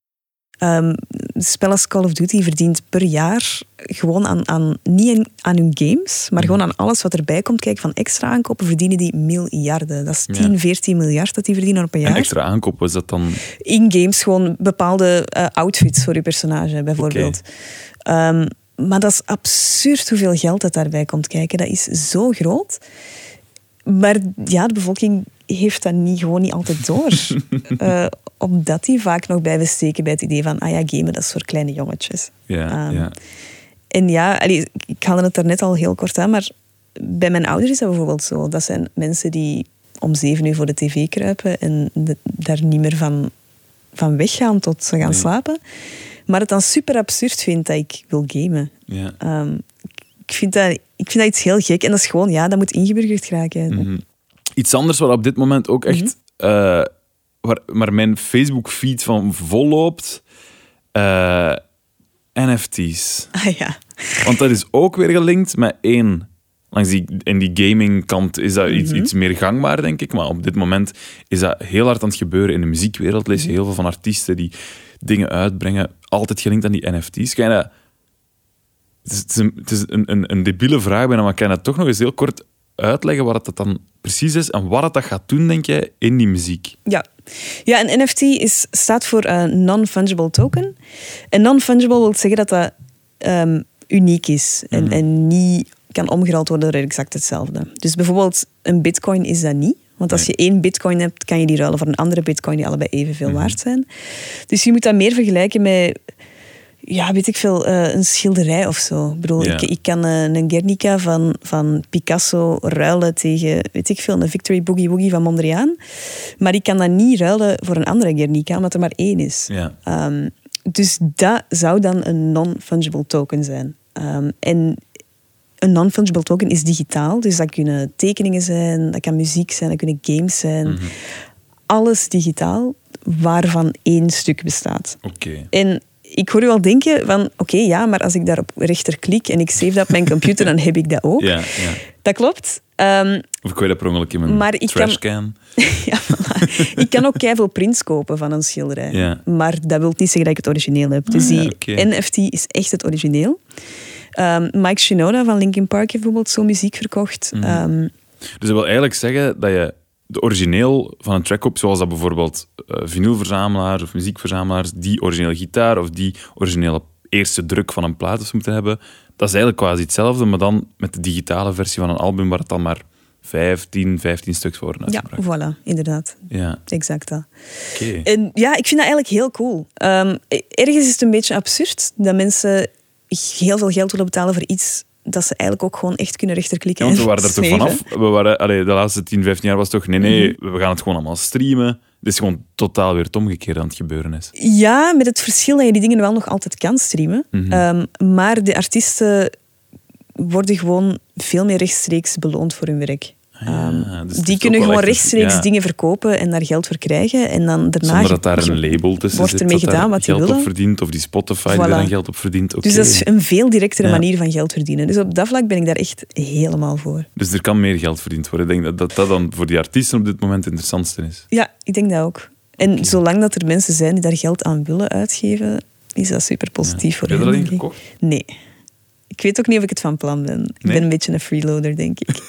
[SPEAKER 4] Als Call of Duty verdient per jaar gewoon aan, aan niet aan- hun games, maar gewoon aan alles wat erbij komt. Kijk, van extra aankopen verdienen die miljarden. Dat is 10,
[SPEAKER 2] Ja.
[SPEAKER 4] 14 miljard dat die verdienen op een
[SPEAKER 2] En
[SPEAKER 4] jaar.
[SPEAKER 2] extra aankoop, was dat dan...
[SPEAKER 4] In games gewoon bepaalde eh, outfits voor je personage, bijvoorbeeld. Ehm, maar dat is absurd hoeveel geld dat daarbij komt kijken. Dat is zo groot. Maar ja, de bevolking heeft dat niet, gewoon niet altijd door. (laughs) Eh, omdat die vaak nog blijven steken bij het idee van... Ah ja, gamen, dat is voor kleine jongetjes.
[SPEAKER 2] Ja,
[SPEAKER 4] Ehm,
[SPEAKER 2] ja.
[SPEAKER 4] En ja, allee, ik haalde het daarnet al heel kort aan, maar bij mijn ouders is dat bijvoorbeeld zo. Dat zijn mensen die om zeven uur voor de tv kruipen en de- daar niet meer van, van weggaan tot ze gaan
[SPEAKER 2] Nee.
[SPEAKER 4] slapen. Maar het dan super absurd vindt dat ik wil gamen.
[SPEAKER 2] ja.
[SPEAKER 4] Ehm, ik, vind dat, ik vind dat iets heel gek en dat is gewoon, ja, dat moet ingeburgerd geraken.
[SPEAKER 2] Mhm. Iets anders wat op dit moment ook echt...
[SPEAKER 4] Mhm.
[SPEAKER 2] eh, waar, maar mijn Facebook-feed van volloopt... eh, NFT's.
[SPEAKER 4] Ah ja.
[SPEAKER 2] Want dat is ook weer gelinkt met één. Langs die, in die gaming-kant is dat iets,
[SPEAKER 4] Mhm.
[SPEAKER 2] iets meer gangbaar, denk ik. Maar op dit moment is dat heel hard aan het gebeuren in de muziekwereld. Lees je
[SPEAKER 4] Mhm.
[SPEAKER 2] heel veel van artiesten die dingen uitbrengen. Altijd gelinkt aan die NFT's. Kan je dat... Het is, het is, een, het is een, een, een debiele vraag bijna, maar kan je dat toch nog eens heel kort uitleggen wat dat dan precies is en wat het dat gaat doen, denk jij, in die muziek?
[SPEAKER 4] Ja. ja, een NFT is, staat voor eh, Non-Fungible Token. En non-fungible wil zeggen dat dat ehm, uniek is en, en niet kan omgeruild worden door exact hetzelfde. Dus bijvoorbeeld een bitcoin is dat niet. Want als je één bitcoin hebt, kan je die ruilen voor een andere bitcoin die allebei evenveel waard zijn. Dus je moet dat meer vergelijken met, ja, weet ik veel, eh, een schilderij of zo. Ik bedoel,
[SPEAKER 2] Ja.
[SPEAKER 4] ik, ik kan eh, een Guernica van, van Picasso ruilen tegen, weet ik veel, een Victory Boogie Woogie van Mondriaan. Maar ik kan dat niet ruilen voor een andere Guernica, omdat er maar één is.
[SPEAKER 2] Ja.
[SPEAKER 4] Ehm, dus dat zou dan een non-fungible token zijn. Ehm, en een non-fungible token is digitaal, dus dat kunnen tekeningen zijn, dat kan muziek zijn, dat kunnen games zijn. Alles digitaal, waarvan één stuk bestaat.
[SPEAKER 2] Oké.
[SPEAKER 4] En ik hoor u al denken van, oké, ja, maar als ik daar op rechterklik en ik save dat op mijn computer, dan heb ik dat ook.
[SPEAKER 2] Ja, ja.
[SPEAKER 4] Dat klopt. Ehm,
[SPEAKER 2] Of ik gooi dat per ongeluk in mijn
[SPEAKER 4] Maar ik kan-
[SPEAKER 2] trashcan. (laughs)
[SPEAKER 4] ja. Ik kan ook keiveel prints kopen van een schilderij.
[SPEAKER 2] Ja.
[SPEAKER 4] Maar dat wil niet zeggen dat ik het origineel heb. Dus
[SPEAKER 2] Ah,
[SPEAKER 4] die
[SPEAKER 2] oké.
[SPEAKER 4] NFT is echt het origineel. Ehm, Mike Shinoda van Linkin Park heeft bijvoorbeeld zo muziek verkocht.
[SPEAKER 2] Mhm.
[SPEAKER 4] Ehm,
[SPEAKER 2] Dus dat wil eigenlijk zeggen dat je de origineel van een track op, zoals dat bijvoorbeeld eh vinylverzamelaars of muziekverzamelaars, die originele gitaar of die originele eerste druk van een plaat of moeten hebben, dat is eigenlijk quasi hetzelfde, maar dan met de digitale versie van een album waar het dan maar 15, 15 stuks voor
[SPEAKER 4] ja, voilà, inderdaad.
[SPEAKER 2] Ja,
[SPEAKER 4] Exact dat.
[SPEAKER 2] oké.
[SPEAKER 4] En ja, ik vind dat eigenlijk heel cool. Ehm, ergens is het een beetje absurd dat mensen heel veel geld willen betalen voor iets dat ze eigenlijk ook gewoon echt kunnen rechterklikken.
[SPEAKER 2] Ja, want we
[SPEAKER 4] en
[SPEAKER 2] waren er toch vanaf. We waren, allee, de laatste 10, 15 jaar was toch, nee, nee,
[SPEAKER 4] Mhm.
[SPEAKER 2] we gaan het gewoon allemaal streamen. Het is gewoon totaal weer het omgekeerde aan het gebeuren is.
[SPEAKER 4] Ja, met het verschil dat je die dingen wel nog altijd kan streamen.
[SPEAKER 2] Mhm.
[SPEAKER 4] Ehm, maar de artiesten worden gewoon veel meer rechtstreeks beloond voor hun werk.
[SPEAKER 2] Ja,
[SPEAKER 4] Ehm,
[SPEAKER 2] dus
[SPEAKER 4] die kunnen gewoon rechtstreeks
[SPEAKER 2] ja.
[SPEAKER 4] dingen verkopen en daar geld voor krijgen. En dan daarna
[SPEAKER 2] Zonder dat daar een label tussen
[SPEAKER 4] wordt
[SPEAKER 2] zit,
[SPEAKER 4] ermee
[SPEAKER 2] dat
[SPEAKER 4] gedaan wat die
[SPEAKER 2] geld op verdient, of die Spotify
[SPEAKER 4] Voilà.
[SPEAKER 2] er dan geld op verdient.
[SPEAKER 4] Dus dat is een veel directere
[SPEAKER 2] Ja.
[SPEAKER 4] manier van geld verdienen. Dus op dat vlak ben ik daar echt helemaal voor.
[SPEAKER 2] Dus er kan meer geld verdiend worden. Ik denk dat dat, dat dan voor die artiesten op dit moment het interessantste is.
[SPEAKER 4] Ja, ik denk dat ook. En zolang dat er mensen zijn die daar geld aan willen uitgeven, is dat super positief voor
[SPEAKER 2] Heb je
[SPEAKER 4] hen.
[SPEAKER 2] er al in
[SPEAKER 4] denk ik.
[SPEAKER 2] gekocht?
[SPEAKER 4] Nee. Ik weet ook niet of ik het van plan ben. Ik
[SPEAKER 2] Nee?
[SPEAKER 4] ben een beetje een freeloader, denk ik. (laughs)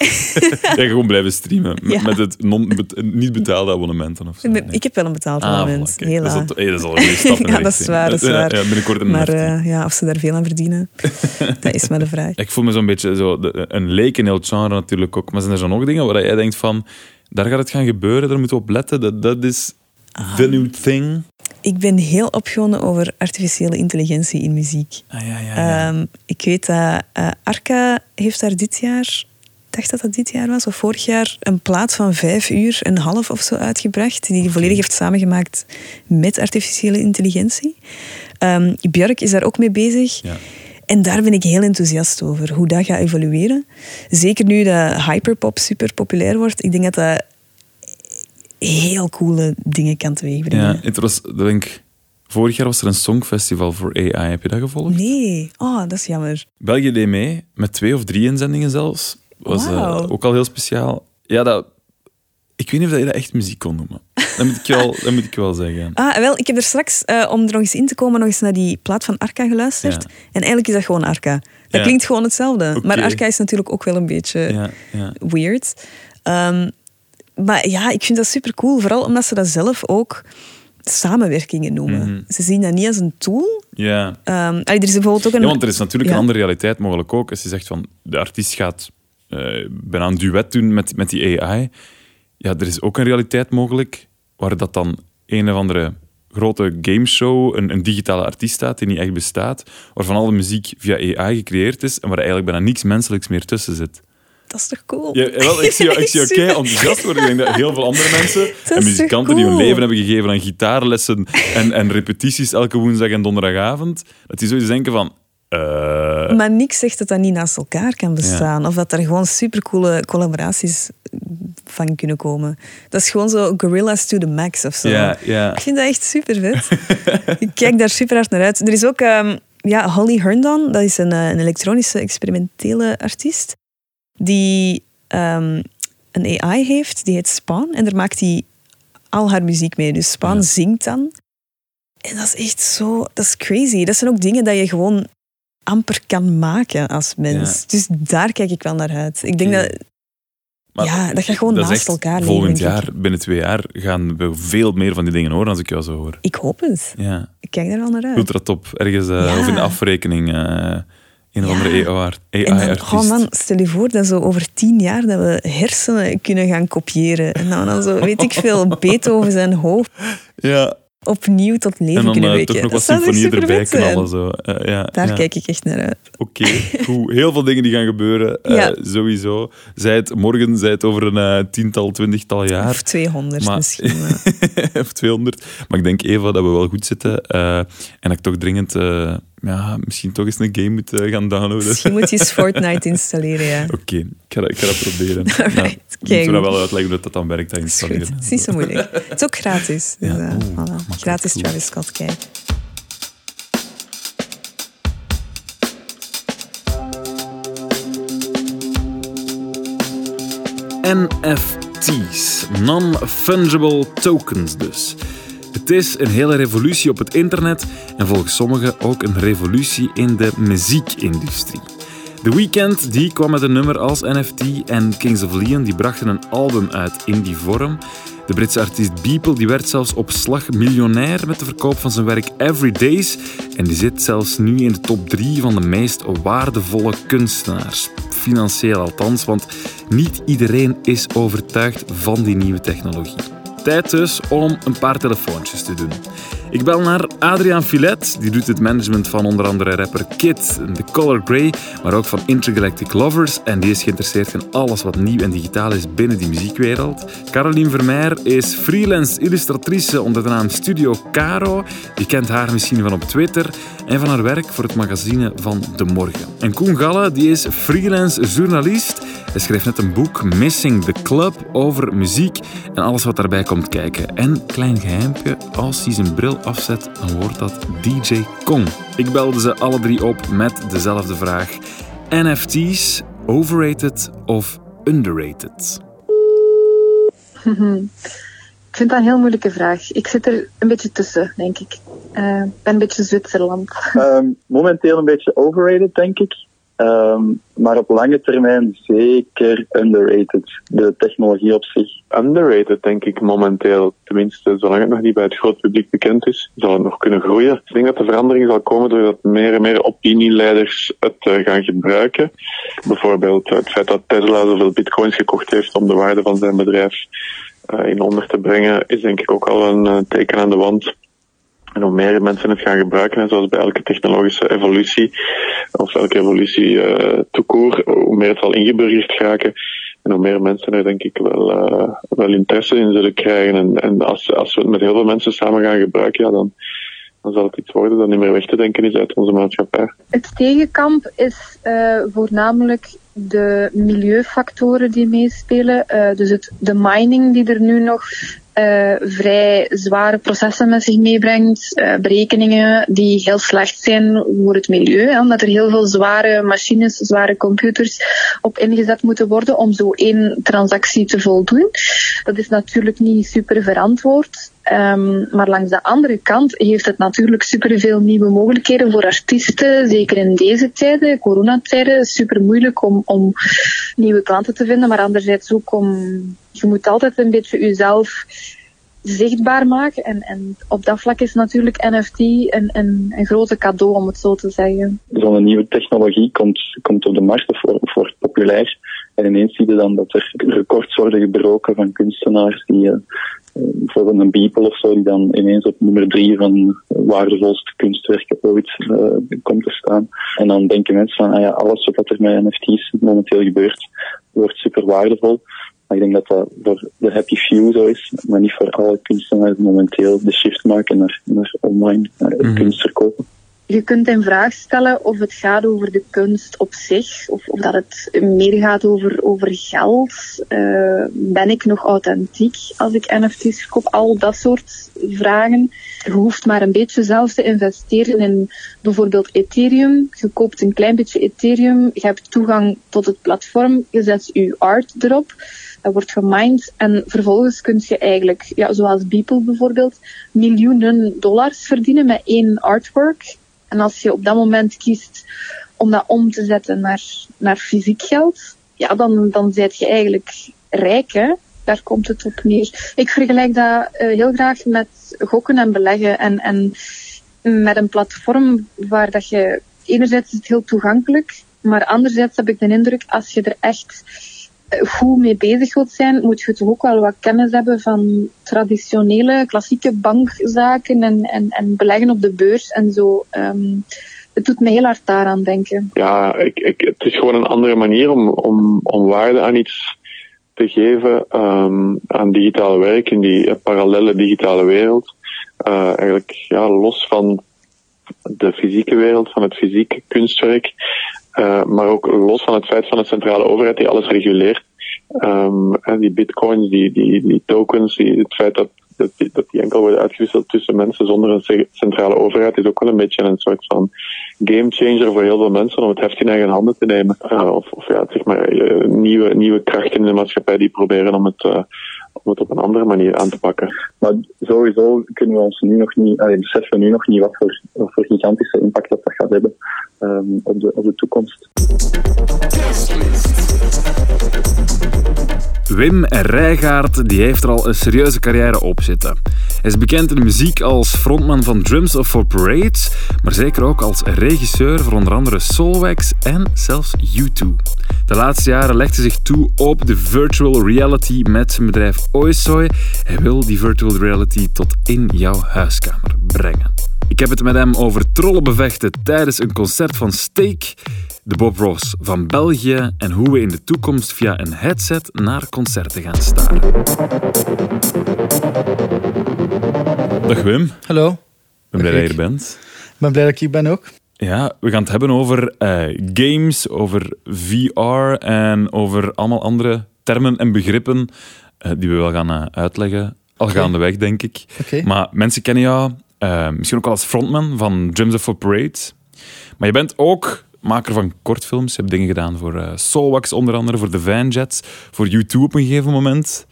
[SPEAKER 2] Ja, gewoon blijven streamen. (laughs) Met,
[SPEAKER 4] Ja.
[SPEAKER 2] met het non, bet- niet betaalde abonnementen of zo.
[SPEAKER 4] Ik ben-
[SPEAKER 2] Nee.
[SPEAKER 4] Ik heb wel een betaald
[SPEAKER 2] Ah,
[SPEAKER 4] abonnement. helaas.
[SPEAKER 2] Dat is, al, hey, dat is al een stap (laughs)
[SPEAKER 4] Ja, dat is waar, dat is waar.
[SPEAKER 2] Ja, binnenkort een
[SPEAKER 4] Maar eh, ja, of ze daar veel aan verdienen, dat is maar de vraag.
[SPEAKER 2] Ik voel me zo'n beetje zo, de- een leek in heel het genre natuurlijk ook. Maar zijn er zo nog dingen waar jij denkt van, daar gaat het gaan gebeuren, daar moeten we op letten, dat, dat is
[SPEAKER 4] Ah.
[SPEAKER 2] the new thing?
[SPEAKER 4] Ik ben heel opgewonden over artificiële intelligentie in muziek.
[SPEAKER 2] Ah, ja, ja, ja.
[SPEAKER 4] Ehm, ik weet dat eh, Arca heeft daar dit jaar, ik dacht dat dat dit jaar was, of vorig jaar, een plaat van vijf uur, een half of zo uitgebracht, die hij volledig heeft samengemaakt met artificiële intelligentie. Ehm Björk is daar ook mee bezig.
[SPEAKER 2] ja.
[SPEAKER 4] En daar ben ik heel enthousiast over, hoe dat gaat evolueren. Zeker nu dat hyperpop super populair wordt. Ik denk dat dat heel coole dingen kan teweegbrengen.
[SPEAKER 2] ja, het was, ik denk, vorig jaar was er een songfestival voor AI. Heb je dat gevolgd?
[SPEAKER 4] Nee, oh, dat is jammer.
[SPEAKER 2] België deed mee, met twee of drie inzendingen zelfs. Was eh, ook al heel speciaal. Ja, dat, Ik weet niet of je dat echt muziek kon noemen. Dat moet ik wel, (laughs) dat moet ik wel zeggen.
[SPEAKER 4] Ah, wel, ik heb er straks, eh, om er nog eens in te komen, nog eens naar die plaat van Arca geluisterd.
[SPEAKER 2] Ja.
[SPEAKER 4] En eigenlijk is dat gewoon Arca. Dat
[SPEAKER 2] Ja.
[SPEAKER 4] klinkt gewoon hetzelfde. Maar Arca is natuurlijk ook wel een beetje
[SPEAKER 2] Ja, ja.
[SPEAKER 4] weird. Ehm, maar ja, ik vind dat super cool. Vooral omdat ze dat zelf ook samenwerkingen noemen.
[SPEAKER 2] Mhm.
[SPEAKER 4] Ze zien dat niet als een tool.
[SPEAKER 2] ja.
[SPEAKER 4] Allee, er is bijvoorbeeld ook een...
[SPEAKER 2] Ja, want er is natuurlijk
[SPEAKER 4] Ja.
[SPEAKER 2] een andere realiteit mogelijk ook. Als je zegt van de artiest gaat eh bijna een duet doen met, met die AI. Ja, er is ook een realiteit mogelijk waar dat dan een of andere grote gameshow, een, een digitale artiest staat die niet echt bestaat, waarvan alle muziek via AI gecreëerd is en waar eigenlijk bijna niks menselijks meer tussen zit.
[SPEAKER 4] Dat is toch cool?
[SPEAKER 2] Ja, wel, ik zie jou, ik zie jou (laughs) kei enthousiast worden. Ik denk dat heel veel andere mensen (laughs) en muzikanten die hun leven hebben gegeven aan gitaarlessen en, en repetities elke woensdag en donderdagavond, dat die zoiets denken van... eh,
[SPEAKER 4] Maar niks zegt dat dat niet naast elkaar kan bestaan. Of dat er gewoon supercoole collaboraties van kunnen komen. Dat is gewoon zo gorillas to the max of zo.
[SPEAKER 2] ja, ja.
[SPEAKER 4] Ik vind dat echt super vet. ik kijk daar super hard naar uit. Er is ook ehm, ja, Holly Herndon, dat is een, eh, een elektronische experimentele artiest. Die ehm, een AI heeft, die heet Spawn. En daar maakt hij al haar muziek mee. Dus Spawn
[SPEAKER 2] Ja.
[SPEAKER 4] zingt dan. En dat is echt zo... Dat is crazy. Dat zijn ook dingen dat je gewoon amper kan maken als mens.
[SPEAKER 2] Ja.
[SPEAKER 4] Dus daar kijk ik wel naar uit. Ik denk dat...
[SPEAKER 2] Maar
[SPEAKER 4] Ja, dat gaat gewoon
[SPEAKER 2] dat
[SPEAKER 4] naast
[SPEAKER 2] echt
[SPEAKER 4] elkaar liggen,
[SPEAKER 2] Volgend jaar, binnen twee jaar, gaan we veel meer van die dingen horen als ik jou zo hoor.
[SPEAKER 4] Ik hoop het.
[SPEAKER 2] Ja.
[SPEAKER 4] Ik kijk daar wel naar uit.
[SPEAKER 2] Ultra top. Ergens, eh,
[SPEAKER 4] Ja.
[SPEAKER 2] of in de afrekening, eh, een of
[SPEAKER 4] Ja.
[SPEAKER 2] andere AI-artiest.
[SPEAKER 4] En dan, oh man, stel je voor dat zo over tien jaar dat we hersenen kunnen gaan kopiëren. En dan, dan zo, weet ik veel, Beethoven zijn hoofd
[SPEAKER 2] ja,
[SPEAKER 4] opnieuw tot leven
[SPEAKER 2] en dan
[SPEAKER 4] kunnen wekken.
[SPEAKER 2] toch nog wat symfonieën erbij knallen. Zo. Ja,
[SPEAKER 4] Daar
[SPEAKER 2] ja.
[SPEAKER 4] kijk ik echt naar uit.
[SPEAKER 2] Oké, (laughs) goed. Heel veel dingen die gaan gebeuren, eh,
[SPEAKER 4] Ja.
[SPEAKER 2] sowieso. Zij het morgen, zij het over een eh, tiental, twintigtal jaar.
[SPEAKER 4] Of 200
[SPEAKER 2] Maar-
[SPEAKER 4] misschien. (laughs)
[SPEAKER 2] of 200. Maar ik denk, Eva, dat we wel goed zitten. eh, en dat ik toch dringend, eh, ja, misschien toch eens een game moet eh, gaan downloaden.
[SPEAKER 4] Misschien moet je eens Fortnite (laughs) installeren, ja.
[SPEAKER 2] Oké, ik, ga dat- ik ga dat proberen. (laughs)
[SPEAKER 4] Alright,
[SPEAKER 2] Ja, ik moet wel uitleggen hoe dat dan werkt, dat
[SPEAKER 4] Dat is goed.
[SPEAKER 2] installeren.
[SPEAKER 4] Het is niet zo moeilijk. Het is ook gratis. Dus,
[SPEAKER 2] Ja,
[SPEAKER 4] eh,
[SPEAKER 2] oeh,
[SPEAKER 4] voilà.
[SPEAKER 2] makkelijk,
[SPEAKER 4] Gratis. Travis Scott kijken.
[SPEAKER 2] NFT's, non-fungible tokens dus. Het is een hele revolutie op het internet en volgens sommigen ook een revolutie in de muziekindustrie. The Weeknd die kwam met een nummer als NFT en Kings of Leon die brachten een album uit in die vorm. De Britse artiest Beeple die werd zelfs op slag miljonair met de verkoop van zijn werk Every Days en die zit zelfs nu in de top 3 van de meest waardevolle kunstenaars. Financieel althans, want niet iedereen is overtuigd van die nieuwe technologie. Tijd dus om een paar telefoontjes te doen. Ik bel naar Adriaan Filet, die doet het management van onder andere rapper Kid, The Color Grey, maar ook van Intergalactic Lovers en die is geïnteresseerd in alles wat nieuw en digitaal is binnen die muziekwereld. Caroline Vermeer is freelance illustratrice onder de naam Studio Caro. Je kent haar misschien van op Twitter en van haar werk voor het magazine van De Morgen. En Koen Galle, die is freelance journalist. Hij schreef net een boek, Missing the Club, over muziek en alles wat daarbij komt kijken. En, klein geheimpje, als hij zijn bril afzet, dan wordt dat DJ Kong. Ik belde ze alle drie op met dezelfde vraag. NFT's, overrated of underrated?
[SPEAKER 5] Ik vind dat een heel moeilijke vraag. Ik zit er een beetje tussen, denk ik. Eh, Ik ben een beetje Zwitserland.
[SPEAKER 6] Ehm, momenteel een beetje overrated, denk ik. Ehm, maar op lange termijn zeker underrated. De technologie op zich.
[SPEAKER 7] underrated, denk ik, momenteel. Tenminste, zolang het nog niet bij het groot publiek bekend is, zal het nog kunnen groeien. Ik denk dat de verandering zal komen doordat meer en meer opinieleiders het eh, gaan gebruiken. Bijvoorbeeld het feit dat Tesla zoveel bitcoins gekocht heeft om de waarde van zijn bedrijf eh, in onder te brengen, is denk ik ook al een eh, teken aan de wand. En hoe meer mensen het gaan gebruiken, en zoals bij elke technologische evolutie, of elke evolutie uh, toekoor, hoe meer het zal ingeburgerd geraken. En hoe meer mensen er denk ik wel, uh, wel interesse in zullen krijgen. En, en als, als we het met heel veel mensen samen gaan gebruiken, ja, dan, dan zal het iets worden dat niet meer weg te denken is uit onze maatschappij.
[SPEAKER 5] Het tegenkamp is uh, voornamelijk de milieufactoren die meespelen. Uh, dus het, de mining die er nu nog eh, vrij zware processen met zich meebrengt, eh, berekeningen die heel slecht zijn voor het milieu, hè, omdat er heel veel zware machines, zware computers op ingezet moeten worden om zo één transactie te voldoen. Dat is natuurlijk niet super verantwoord. Um, maar langs de andere kant heeft het natuurlijk superveel nieuwe mogelijkheden voor artiesten, zeker in deze tijden, coronatijden, super moeilijk om, om nieuwe klanten te vinden, maar anderzijds ook om, je moet altijd een beetje jezelf zichtbaar maken. En, en op dat vlak is natuurlijk NFT een, een, een grote cadeau, om het zo te zeggen.
[SPEAKER 6] Zo'n nieuwe technologie komt, komt op de markt of wordt, wordt populair. En ineens zie je dan dat er records worden gebroken van kunstenaars die, uh, bijvoorbeeld een Beeple of zo, die dan ineens op nummer drie van waardevolste kunstwerken ooit uh, komt te staan. En dan denken mensen van, ah ja, alles wat er met NFT's momenteel gebeurt, wordt super waardevol. Maar ik denk dat dat voor de happy few zo is, maar niet voor alle kunstenaars momenteel de shift maken naar, naar online mm -hmm. kunst verkopen.
[SPEAKER 5] Je kunt in vraag stellen of het gaat over de kunst op zich, of, of dat het meer gaat over, over geld. Uh, ben ik nog authentiek als ik NFT's koop? Al dat soort vragen. Je hoeft maar een beetje zelf te investeren in bijvoorbeeld Ethereum. Je koopt een klein beetje Ethereum, je hebt toegang tot het platform, je zet je art erop dat wordt gemined en vervolgens kun je eigenlijk, ja, zoals Beeple bijvoorbeeld, miljoenen dollars verdienen met één artwork. En als je op dat moment kiest om dat om te zetten naar, naar fysiek geld, ja, dan, dan zit je eigenlijk rijk, hè. Daar komt het op neer. Ik vergelijk dat uh, heel graag met gokken en beleggen en, en met een platform waar dat je, enerzijds is het heel toegankelijk, maar anderzijds heb ik de indruk, als je er echt goed mee bezig wilt zijn, moet je toch ook wel wat kennis hebben van traditionele, klassieke bankzaken en, en, en beleggen op de beurs en zo. Um, het doet me heel hard daaraan denken.
[SPEAKER 7] Ja, ik, ik, het is gewoon een andere manier om, om, om waarde aan iets te geven, um, aan digitale werk in die parallele digitale wereld. Uh, eigenlijk ja, los van de fysieke wereld, van het fysieke kunstwerk. Uh, maar ook los van het feit van de centrale overheid die alles reguleert. Um, en die bitcoins, die, die, die tokens, die, het feit dat, dat, die, dat die enkel worden uitgewisseld tussen mensen zonder een centrale overheid is ook wel een beetje een soort van gamechanger voor heel veel mensen om het heft in eigen handen te nemen. Uh, of, of ja, zeg maar, uh, nieuwe, nieuwe krachten in de maatschappij die proberen om het, uh, om het op een andere manier aan te pakken.
[SPEAKER 6] Maar sowieso kunnen we ons nu nog niet, allee, beseffen we nu nog niet wat voor, wat voor gigantische impact dat, dat gaat hebben um, op, de, op de toekomst.
[SPEAKER 2] Wim Rijgaard die heeft er al een serieuze carrière op zitten. Hij is bekend in de muziek als frontman van Drums of for Parades, maar zeker ook als regisseur voor onder andere Soulwax en zelfs U2. De laatste jaren legt hij zich toe op de virtual reality met zijn bedrijf Oisoy. Hij wil die virtual reality tot in jouw huiskamer brengen. Ik heb het met hem over trollenbevechten tijdens een concert van Steak, de Bob Ross van België en hoe we in de toekomst via een headset naar concerten gaan staren. Dag Wim.
[SPEAKER 8] Hallo.
[SPEAKER 2] Ik ben blij dat je er bent.
[SPEAKER 8] Ik ben blij dat ik hier ben ook.
[SPEAKER 2] Ja, we gaan het hebben over uh, games, over VR en over allemaal andere termen en begrippen uh, die we wel gaan uh, uitleggen. Al okay. gaandeweg, denk ik.
[SPEAKER 8] Okay.
[SPEAKER 2] Maar mensen kennen jou misschien ook wel als frontman van Drums of Parade. Maar je bent ook maker van kortfilms. Je hebt dingen gedaan voor uh, Soulwax onder andere, voor de Vanjets, voor U2 op een gegeven moment.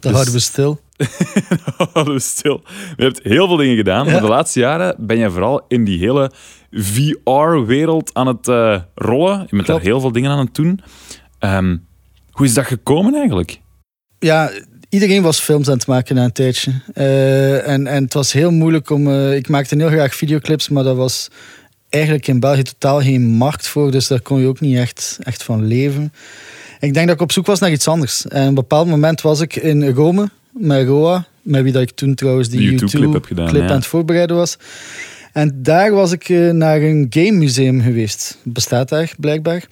[SPEAKER 8] Dat dus... houden we stil. (laughs)
[SPEAKER 2] dat houden we stil. Je hebt heel veel dingen gedaan, ja. maar de laatste jaren ben je vooral in die hele VR-wereld aan het uh, rollen. Je bent daar heel veel dingen aan het doen. Um, hoe is dat gekomen eigenlijk?
[SPEAKER 8] Ja, iedereen was films aan het maken na een tijdje. Uh, en, en het was heel moeilijk om... Uh, ik maakte heel graag videoclips, maar dat was eigenlijk in België totaal geen markt voor. Dus daar kon je ook niet echt, echt van leven. Ik denk dat ik op zoek was naar iets anders. En op een bepaald moment was ik in Rome met Roa, met wie dat ik toen trouwens die,
[SPEAKER 2] YouTube-clip
[SPEAKER 8] YouTube clip aan het voorbereiden was. En daar was ik naar een game museum geweest. Bestaat daar blijkbaar.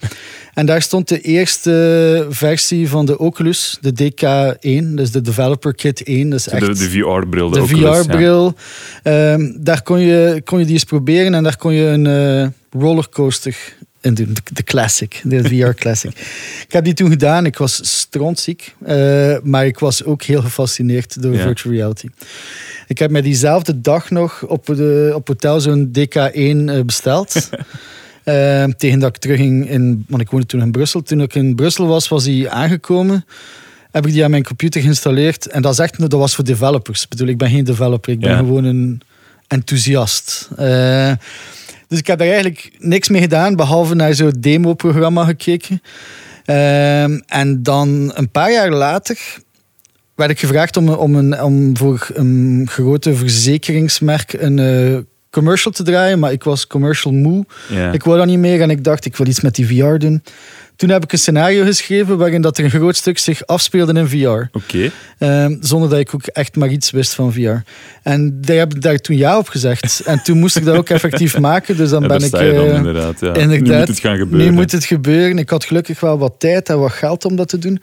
[SPEAKER 8] En daar stond de eerste versie van de Oculus, de DK1, dus de Developer Kit 1. Dus echt
[SPEAKER 2] de, de VR-bril.
[SPEAKER 8] De, de VR-bril. Ja. Um, daar kon je, kon je die eens proberen en daar kon je een uh, rollercoaster in de, de classic, de VR (laughs) classic. ik heb die toen gedaan. Ik was strontziek. eh, maar ik was ook heel gefascineerd door
[SPEAKER 2] Ja.
[SPEAKER 8] virtual reality. Ik heb mij diezelfde dag nog op, de, op hotel zo'n DK1 eh, besteld. (laughs) Eh, tegen dat ik terugging in... Want ik woonde toen in Brussel. Toen ik in Brussel was, was die aangekomen. Heb ik die aan mijn computer geïnstalleerd. En dat, is echt, dat was voor developers. Ik bedoel, ik ben geen developer. Ik ben
[SPEAKER 2] Ja.
[SPEAKER 8] gewoon een enthousiast. Dus ik heb daar eigenlijk niks mee gedaan, behalve naar zo'n demo-programma gekeken. Ehm, en dan een paar jaar later werd ik gevraagd om, om, een, om voor een grote verzekeringsmerk een eh, commercial te draaien, maar ik was commercial moe. Ik wou dat niet meer en ik dacht, ik wil iets met die VR doen. Toen heb ik een scenario geschreven waarin dat er een groot stuk zich afspeelde in VR.
[SPEAKER 2] Oké.
[SPEAKER 8] Ehm, zonder dat ik ook echt maar iets wist van VR. En daar heb ik daar toen ja op gezegd. En toen moest ik dat ook effectief (laughs) maken. Dus dan
[SPEAKER 2] Ja,
[SPEAKER 8] ben ik.
[SPEAKER 2] dan
[SPEAKER 8] eh,
[SPEAKER 2] inderdaad. Ja. Nu
[SPEAKER 8] inderdaad.
[SPEAKER 2] moet het gaan gebeuren.
[SPEAKER 8] Nu moet het gebeuren. Ik had gelukkig wel wat tijd en wat geld om dat te doen.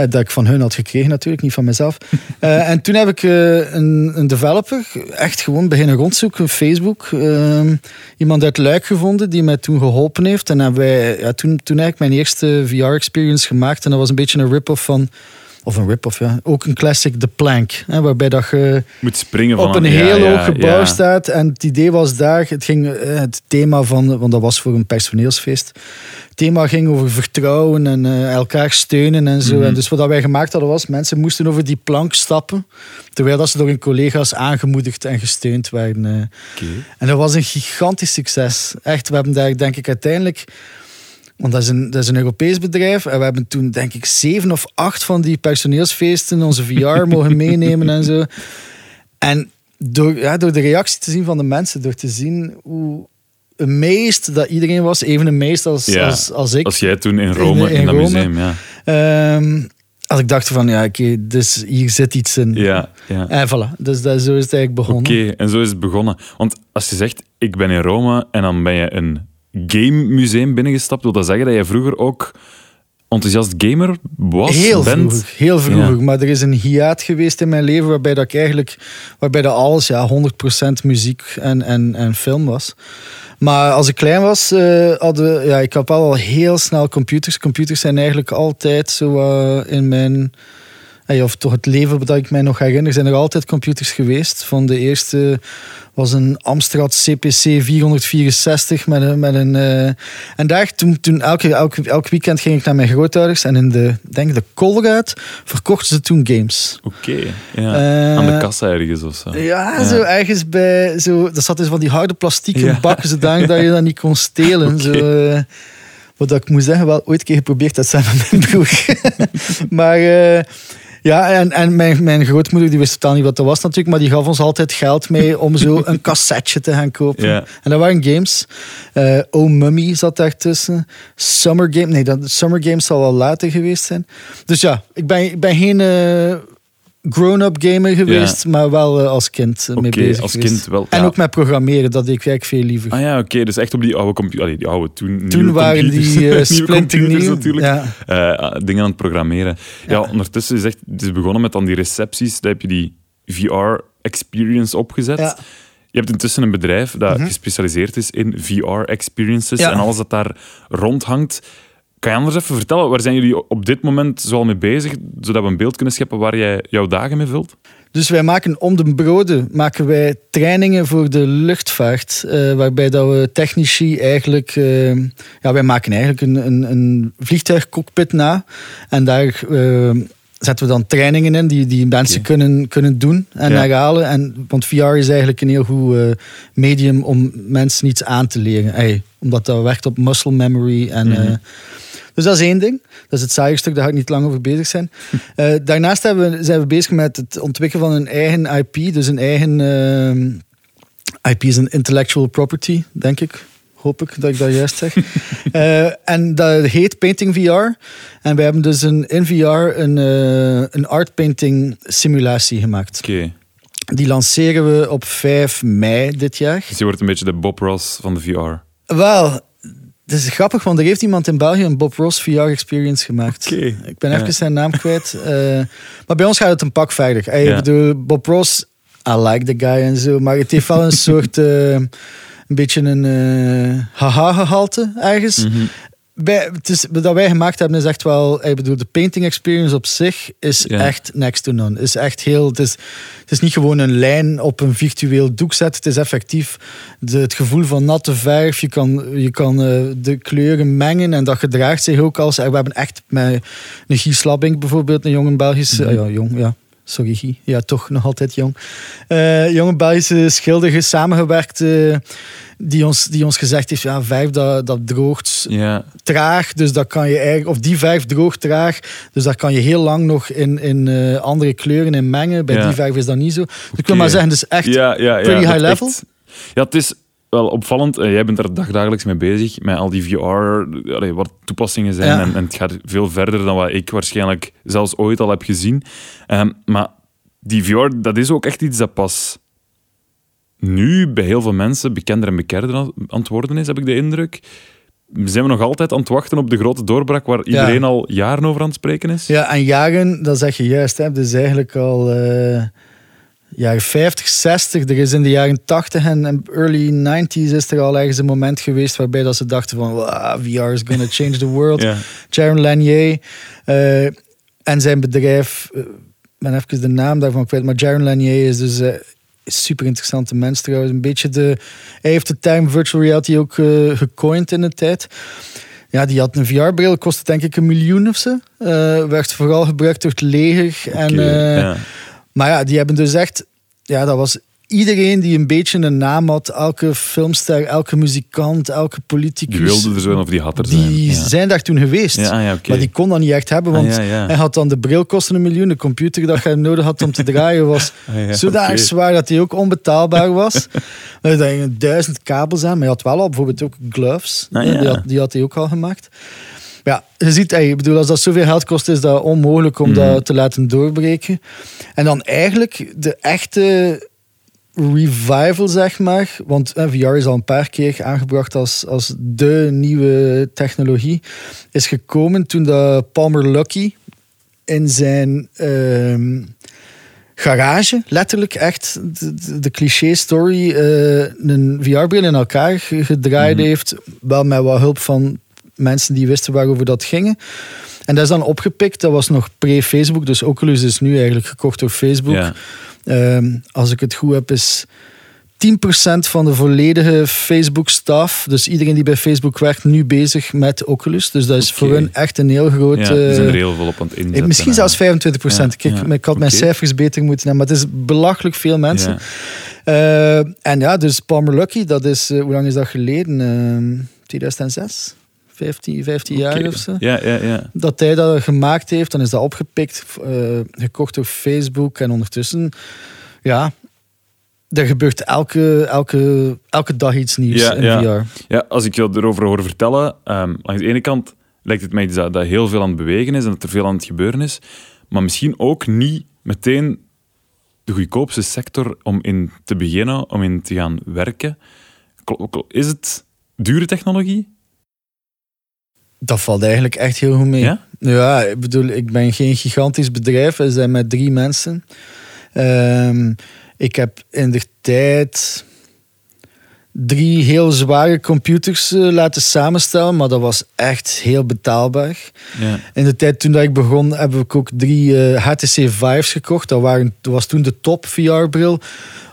[SPEAKER 8] Eh, Dat ik van hun had gekregen natuurlijk, niet van mezelf. (laughs) Eh, en toen heb ik eh, een, een developer echt gewoon beginnen rondzoeken op Facebook. Ehm, iemand uit Luik gevonden die mij toen geholpen heeft. En hebben wij ja, toen, toen eigenlijk mijn eerste VR-experience gemaakt. En dat was een beetje een rip-off van... Of een rip-off, ja. Ook een classic The Plank. Hè, waarbij dat je
[SPEAKER 2] moet springen van
[SPEAKER 8] op een
[SPEAKER 2] ja,
[SPEAKER 8] heel
[SPEAKER 2] ja,
[SPEAKER 8] hoog gebouw
[SPEAKER 2] ja.
[SPEAKER 8] staat. En het idee was daar, het ging eh, het thema van, want dat was voor een personeelsfeest. Het thema ging over vertrouwen en eh, elkaar steunen en zo.
[SPEAKER 2] Mhm.
[SPEAKER 8] En dus wat wij gemaakt hadden was, mensen moesten over die plank stappen, terwijl dat ze door hun collega's aangemoedigd en gesteund werden. eh. En dat was een gigantisch succes. Echt, we hebben daar denk ik uiteindelijk... Want dat is, een, dat is een Europees bedrijf. En we hebben toen, denk ik, zeven of acht van die personeelsfeesten onze VR (laughs) mogen meenemen en zo. En door, ja, door de reactie te zien van de mensen, door te zien hoe amazed dat iedereen was, even amazed als,
[SPEAKER 2] Ja,
[SPEAKER 8] als, als ik.
[SPEAKER 2] Als jij toen in Rome, in,
[SPEAKER 8] in
[SPEAKER 2] dat
[SPEAKER 8] Rome.
[SPEAKER 2] museum, ja.
[SPEAKER 8] Ehm, als ik dacht van, ja, oké, dus hier zit iets in.
[SPEAKER 2] Ja, ja.
[SPEAKER 8] En voilà, dus dat, zo is het eigenlijk begonnen.
[SPEAKER 2] Oké, en zo is het begonnen. Want als je zegt, ik ben in Rome en dan ben je een gamemuseum binnengestapt, wil dat zeggen dat je vroeger ook enthousiast gamer was?
[SPEAKER 8] Heel
[SPEAKER 2] bent?
[SPEAKER 8] vroeger, heel vroeger.
[SPEAKER 2] Ja.
[SPEAKER 8] Maar er is een hiaat geweest in mijn leven waarbij dat ik eigenlijk, waarbij dat alles ja, 100% muziek en, en, en film was. Maar als ik klein was, eh, hadden, ja, ik had al heel snel computers. Computers zijn eigenlijk altijd zo eh, in mijn, eh, of toch het leven dat ik mij nog herinner, zijn er altijd computers geweest. Van de eerste was een Amstrad CPC 464 met een. Met een eh, en daar, toen, toen elke, elk, elk weekend ging ik naar mijn grootouders en in de, denk de Colruyt verkochten ze toen games.
[SPEAKER 2] Oké, ja.
[SPEAKER 8] Eh,
[SPEAKER 2] aan de kassa ergens of zo.
[SPEAKER 8] Ja, zo ergens bij. Zo, dat zat dus van die harde plastieken
[SPEAKER 2] Ja.
[SPEAKER 8] bakken zodanig dat (laughs) je dat niet kon stelen. Zo, eh, wat ik moet zeggen, wel ooit keer geprobeerd dat samen met mijn broer. (laughs) maar ja, en, en mijn, mijn grootmoeder die wist totaal niet wat dat was natuurlijk, maar die gaf ons altijd geld mee om zo (laughs) een cassetje te gaan kopen. En dat waren games. Eh oh Mummy zat daartussen. Summer Game, nee, dat, Summer Games zal wel later geweest zijn. Dus ja, ik ben, ik ben geen eh, grown-up gamer geweest, maar wel eh, als kind eh, mee
[SPEAKER 2] Oké,
[SPEAKER 8] bezig
[SPEAKER 2] als
[SPEAKER 8] geweest.
[SPEAKER 2] kind wel,
[SPEAKER 8] En
[SPEAKER 2] ja.
[SPEAKER 8] ook met programmeren, dat deed ik eigenlijk veel liever.
[SPEAKER 2] Ah ja, oké, dus echt op die oude computer. Die oude toen.
[SPEAKER 8] Toen waren
[SPEAKER 2] computers.
[SPEAKER 8] die (laughs)
[SPEAKER 2] Nieuwe
[SPEAKER 8] splinternieuw.
[SPEAKER 2] natuurlijk.
[SPEAKER 8] Ja.
[SPEAKER 2] Eh, dingen aan het programmeren. Ja, ondertussen is echt, het is begonnen met dan die recepties. Daar heb je die VR-experience opgezet.
[SPEAKER 8] Ja.
[SPEAKER 2] Je hebt intussen een bedrijf dat gespecialiseerd is in VR-experiences en alles dat daar rondhangt. Kan je anders even vertellen, waar zijn jullie op dit moment zoal mee bezig, zodat we een beeld kunnen scheppen waar jij jouw dagen mee vult?
[SPEAKER 8] Dus wij maken om de broden maken wij trainingen voor de luchtvaart. eh, waarbij dat we technici eigenlijk... eh, ja, wij maken eigenlijk een, een, een vliegtuigcockpit na. En daar eh, zetten we dan trainingen in die, die mensen kunnen, kunnen doen en
[SPEAKER 2] Ja.
[SPEAKER 8] herhalen. En, want VR is eigenlijk een heel goed medium om mensen iets aan te leren. Ey, omdat dat werkt op muscle memory en...
[SPEAKER 2] Mhm.
[SPEAKER 8] Dus dat is één ding. Dat is het saaie stuk, daar ga ik niet lang over bezig zijn. (laughs) Eh, daarnaast hebben we, zijn we bezig met het ontwikkelen van een eigen IP. Dus een eigen... ehm, IP is een intellectual property, denk ik. Hoop ik dat ik dat juist zeg. (laughs) Eh, en dat heet Painting VR. En we hebben dus een, in VR een, eh, een art painting simulatie gemaakt.
[SPEAKER 2] Oké,
[SPEAKER 8] Die lanceren we op 5 mei dit jaar.
[SPEAKER 2] dus je wordt een beetje de Bob Ross van de VR.
[SPEAKER 8] Wel, het is grappig, want er heeft iemand in België een Bob Ross VR experience gemaakt.
[SPEAKER 2] Oké.
[SPEAKER 8] Ik ben even
[SPEAKER 2] Ja.
[SPEAKER 8] zijn naam kwijt. eh, maar bij ons gaat het een pak verder. Hey,
[SPEAKER 2] Ja.
[SPEAKER 8] Ik bedoel, Bob Ross, I like the guy en zo, maar het heeft wel een (laughs) soort... eh, een beetje een eh, haha-gehalte ergens.
[SPEAKER 2] Mhm.
[SPEAKER 8] Wij, het is, wat wij gemaakt hebben is echt wel, ik bedoel, de painting experience op zich is
[SPEAKER 2] Ja.
[SPEAKER 8] echt next to none. Is echt heel, het, is, het is niet gewoon een lijn op een virtueel doek zetten. Het is effectief de, het gevoel van natte verf. Je kan, je kan eh, de kleuren mengen en dat gedraagt zich ook als. en We hebben echt met een Guy Slabbing bijvoorbeeld, een jonge Belgische,
[SPEAKER 2] Mhm.
[SPEAKER 8] ja, jong, ja. Sorry, Guy. Ja, toch nog altijd jong. Eh, jonge Belgische schilder samengewerkt. eh, die, ons, die ons gezegd heeft: ja, verf dat, dat droogt traag. Dus dat kan je eigenlijk, of die verf droogt traag. Dus daar kan je heel lang nog in, in eh, andere kleuren in mengen. Bij die verf is dat niet zo. Dus ik wil maar zeggen, dus echt
[SPEAKER 2] ja, ja, ja,
[SPEAKER 8] pretty high level.
[SPEAKER 2] echt- ja, het is wel opvallend. Eh, jij bent er dagdagelijks mee bezig, met al die VR, allee, wat toepassingen zijn.
[SPEAKER 8] Ja.
[SPEAKER 2] En, en het gaat veel verder dan wat ik waarschijnlijk zelfs ooit al heb gezien. Ehm, maar die VR, dat is ook echt iets dat pas nu bij heel veel mensen bekender en bekender aan het worden is, heb ik de indruk. Zijn we nog altijd aan het wachten op de grote doorbraak waar iedereen al jaren over aan het spreken is?
[SPEAKER 8] Ja, en jaren, dat zeg je juist. Hè, dus eigenlijk al eh, jaren 50, 60. Er is in de jaren 80 en early 90s is er al ergens een moment geweest waarbij dat ze dachten van "Wow, VR is gonna change the world. (laughs)
[SPEAKER 2] Ja.
[SPEAKER 8] Jaron Lanier eh, en zijn bedrijf, eh, ik ben even de naam daarvan kwijt, maar Jaron Lanier is dus eh, een super interessante mens trouwens. Een beetje de, hij heeft de term virtual reality ook eh, gecoind in de tijd. Ja, die had een VR-bril, kostte denk ik een miljoen of zo. Eh, werd vooral gebruikt door het leger. en, eh. Maar ja, die hebben dus echt... Ja, dat was iedereen die een beetje een naam had. Elke filmster, elke muzikant, elke politicus.
[SPEAKER 2] Die wilde er zijn of die had er zijn.
[SPEAKER 8] Die
[SPEAKER 2] ja.
[SPEAKER 8] zijn daar toen geweest.
[SPEAKER 2] Ja, ah, ja.
[SPEAKER 8] Maar die kon dat niet echt hebben, want
[SPEAKER 2] Ah, ja.
[SPEAKER 8] hij had dan de bril kosten een miljoen. De computer dat hij nodig had om te draaien was (laughs)
[SPEAKER 2] Ah,
[SPEAKER 8] zodanig zwaar dat hij ook onbetaalbaar was. (laughs) Er zijn duizend kabels aan, maar hij had wel al bijvoorbeeld ook gloves.
[SPEAKER 2] Ah,
[SPEAKER 8] die, had, die had hij ook al gemaakt. Ja, je ziet, ik bedoel, als dat zoveel geld kost, is dat onmogelijk om dat te laten doorbreken. En dan eigenlijk de echte revival, zeg maar. Want eh, VR is al een paar keer aangebracht als, als de nieuwe technologie. Is gekomen toen dat Palmer Lucky in zijn ehm, garage, letterlijk echt de, cliché-story, eh, een VR-bril in elkaar ge- gedraaid
[SPEAKER 2] Mhm.
[SPEAKER 8] heeft. Wel met wat hulp van mensen die wisten waarover dat ging. En dat is dan opgepikt. Dat was nog pre-Facebook. Dus Oculus is nu eigenlijk gekocht door Facebook.
[SPEAKER 2] Ja.
[SPEAKER 8] Ehm, als ik het goed heb, is 10% van de volledige Facebook-staf, dus iedereen die bij Facebook werkt, nu bezig met Oculus. Dus dat is voor hun echt een heel groot...
[SPEAKER 2] Ja, die zijn
[SPEAKER 8] eh,
[SPEAKER 2] er heel veel op aan het inzetten.
[SPEAKER 8] Misschien
[SPEAKER 2] hè.
[SPEAKER 8] zelfs 25%.
[SPEAKER 2] Ja,
[SPEAKER 8] Kijk,
[SPEAKER 2] ja.
[SPEAKER 8] ik had mijn cijfers beter moeten hebben, maar het is belachelijk veel mensen.
[SPEAKER 2] Ja.
[SPEAKER 8] Eh, en ja, dus Palmer Lucky, dat is, eh, hoe lang is dat geleden? Ehm 2006? 15, 15 jaar of zo?
[SPEAKER 2] Ja, ja, ja.
[SPEAKER 8] dat hij dat gemaakt heeft, dan is dat opgepikt, eh, gekocht door Facebook. En ondertussen, ja, er gebeurt elke, elke, elke dag iets nieuws
[SPEAKER 2] Ja,
[SPEAKER 8] in
[SPEAKER 2] ja.
[SPEAKER 8] VR.
[SPEAKER 2] Ja, als ik jou erover hoor vertellen, ehm, langs de ene kant lijkt het mij iets dat, dat heel veel aan het bewegen is en dat er veel aan het gebeuren is, maar misschien ook niet meteen de goedkoopste sector om in te beginnen, om in te gaan werken. Is het dure technologie?
[SPEAKER 8] Dat valt eigenlijk echt heel goed mee.
[SPEAKER 2] Ja?
[SPEAKER 8] Ja, ik bedoel, ik ben geen gigantisch bedrijf. We zijn met drie mensen. Ehm, ik heb in de tijd drie heel zware computers eh, laten samenstellen, maar dat was echt heel betaalbaar.
[SPEAKER 2] Ja.
[SPEAKER 8] In de tijd toen dat ik begon, heb ik ook drie eh, HTC Vives gekocht. Dat, waren, dat was toen de top VR-bril.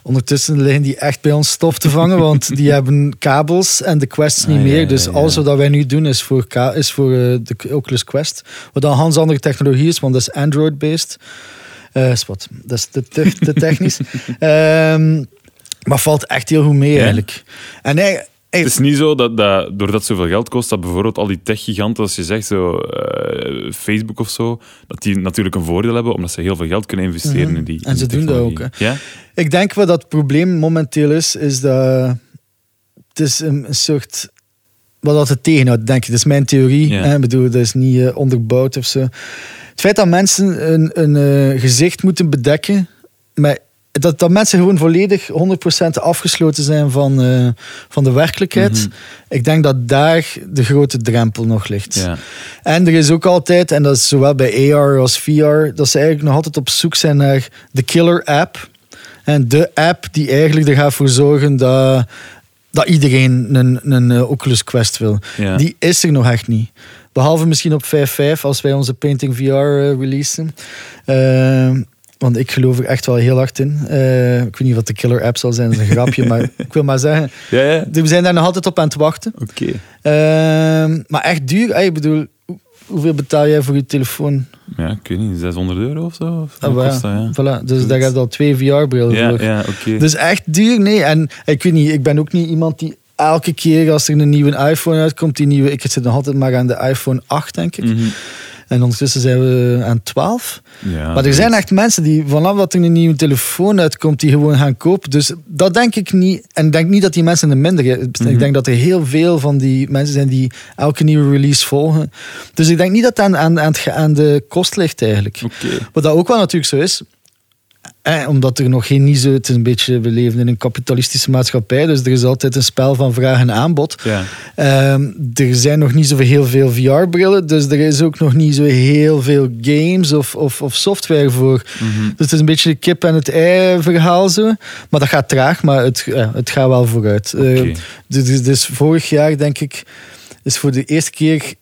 [SPEAKER 8] Ondertussen liggen die echt bij ons stof te vangen, want (laughs) die hebben kabels en de Quests niet
[SPEAKER 2] Ah,
[SPEAKER 8] meer.
[SPEAKER 2] ja,
[SPEAKER 8] dus alles wat wij nu doen is voor, ka- is voor eh, de Oculus Quest. Wat dan een hans andere technologie is, want dat is Android-based. Eh, wat, dat is te, te, te technisch. (laughs) Ehm, maar valt echt heel goed mee
[SPEAKER 2] Ja.
[SPEAKER 8] eigenlijk. En hij, hij-
[SPEAKER 2] Het is niet zo dat, dat doordat het zoveel geld kost, dat bijvoorbeeld al die tech-giganten, als je zegt zo, eh, Facebook of zo, dat die natuurlijk een voordeel hebben, omdat ze heel veel geld kunnen investeren
[SPEAKER 8] Mhm.
[SPEAKER 2] in die
[SPEAKER 8] En ze
[SPEAKER 2] die
[SPEAKER 8] doen dat ook,
[SPEAKER 2] Ja?
[SPEAKER 8] Ik denk wat dat probleem momenteel is, is dat het is een, soort wat dat het tegenhoudt, denk ik. Dat is mijn theorie.
[SPEAKER 2] Ja.
[SPEAKER 8] Hè? Ik bedoel, dat is niet eh, onderbouwd of zo. Het feit dat mensen een, een eh, gezicht moeten bedekken, maar dat, dat mensen gewoon volledig 100% afgesloten zijn van, eh, van de werkelijkheid.
[SPEAKER 2] Mhm.
[SPEAKER 8] Ik denk dat daar de grote drempel nog ligt.
[SPEAKER 2] Ja.
[SPEAKER 8] En er is ook altijd, en dat is zowel bij AR als VR, dat ze eigenlijk nog altijd op zoek zijn naar de killer app. En de app die eigenlijk er gaat voor zorgen dat dat iedereen een, een eh, Oculus Quest wil.
[SPEAKER 2] Ja.
[SPEAKER 8] Die is er nog echt niet. Behalve misschien op 5.5 als wij onze Painting VR eh, releasen. Eh, want ik geloof er echt wel heel hard in. Eh, ik weet niet wat de killer app zal zijn, dat is een grapje. maar (laughs) ik wil maar zeggen,
[SPEAKER 2] Ja, ja.
[SPEAKER 8] we zijn daar nog altijd op aan het wachten.
[SPEAKER 2] Oké.
[SPEAKER 8] Ehm, maar echt duur. Ik bedoel, hoe- hoeveel betaal jij voor je telefoon?
[SPEAKER 2] Ja, ik weet niet, 600 euro of zo? Of
[SPEAKER 8] Ah,
[SPEAKER 2] kost dat, ja?
[SPEAKER 8] Voilà. Dus daar heb je al twee VR-brillen
[SPEAKER 2] Ja,
[SPEAKER 8] voor.
[SPEAKER 2] ja, oké.
[SPEAKER 8] Dus echt duur, nee. En ik weet niet, ik ben ook niet iemand die elke keer als er een nieuwe iPhone uitkomt, die nieuwe, ik zit nog altijd maar aan de iPhone 8, denk ik.
[SPEAKER 2] Mhm.
[SPEAKER 8] En ondertussen zijn we aan 12.
[SPEAKER 2] Ja,
[SPEAKER 8] maar er zijn echt mensen die vanaf dat er een nieuwe telefoon uitkomt, die gewoon gaan kopen. Dus dat denk ik niet. En ik denk niet dat die mensen een minder.
[SPEAKER 2] Mhm.
[SPEAKER 8] Ik denk dat er heel veel van die mensen zijn die elke nieuwe release volgen. Dus ik denk niet dat het aan, aan, aan, de kost ligt eigenlijk.
[SPEAKER 2] Oké.
[SPEAKER 8] Wat dat ook wel natuurlijk zo is. Eh, omdat er nog geen niet zo... Het is een beetje... We leven in een kapitalistische maatschappij. Dus er is altijd een spel van vraag en aanbod.
[SPEAKER 2] Ja.
[SPEAKER 8] Ehm, er zijn nog niet zo heel veel VR-brillen. Dus er is ook nog niet zo heel veel games of, of, of software voor.
[SPEAKER 2] Mhm.
[SPEAKER 8] Dus het is een beetje de kip en het ei verhaal zo. Maar dat gaat traag, maar het, ja, het gaat wel vooruit. Eh,
[SPEAKER 2] Oké.
[SPEAKER 8] dus, dus, dus vorig jaar, denk ik, is voor de eerste keer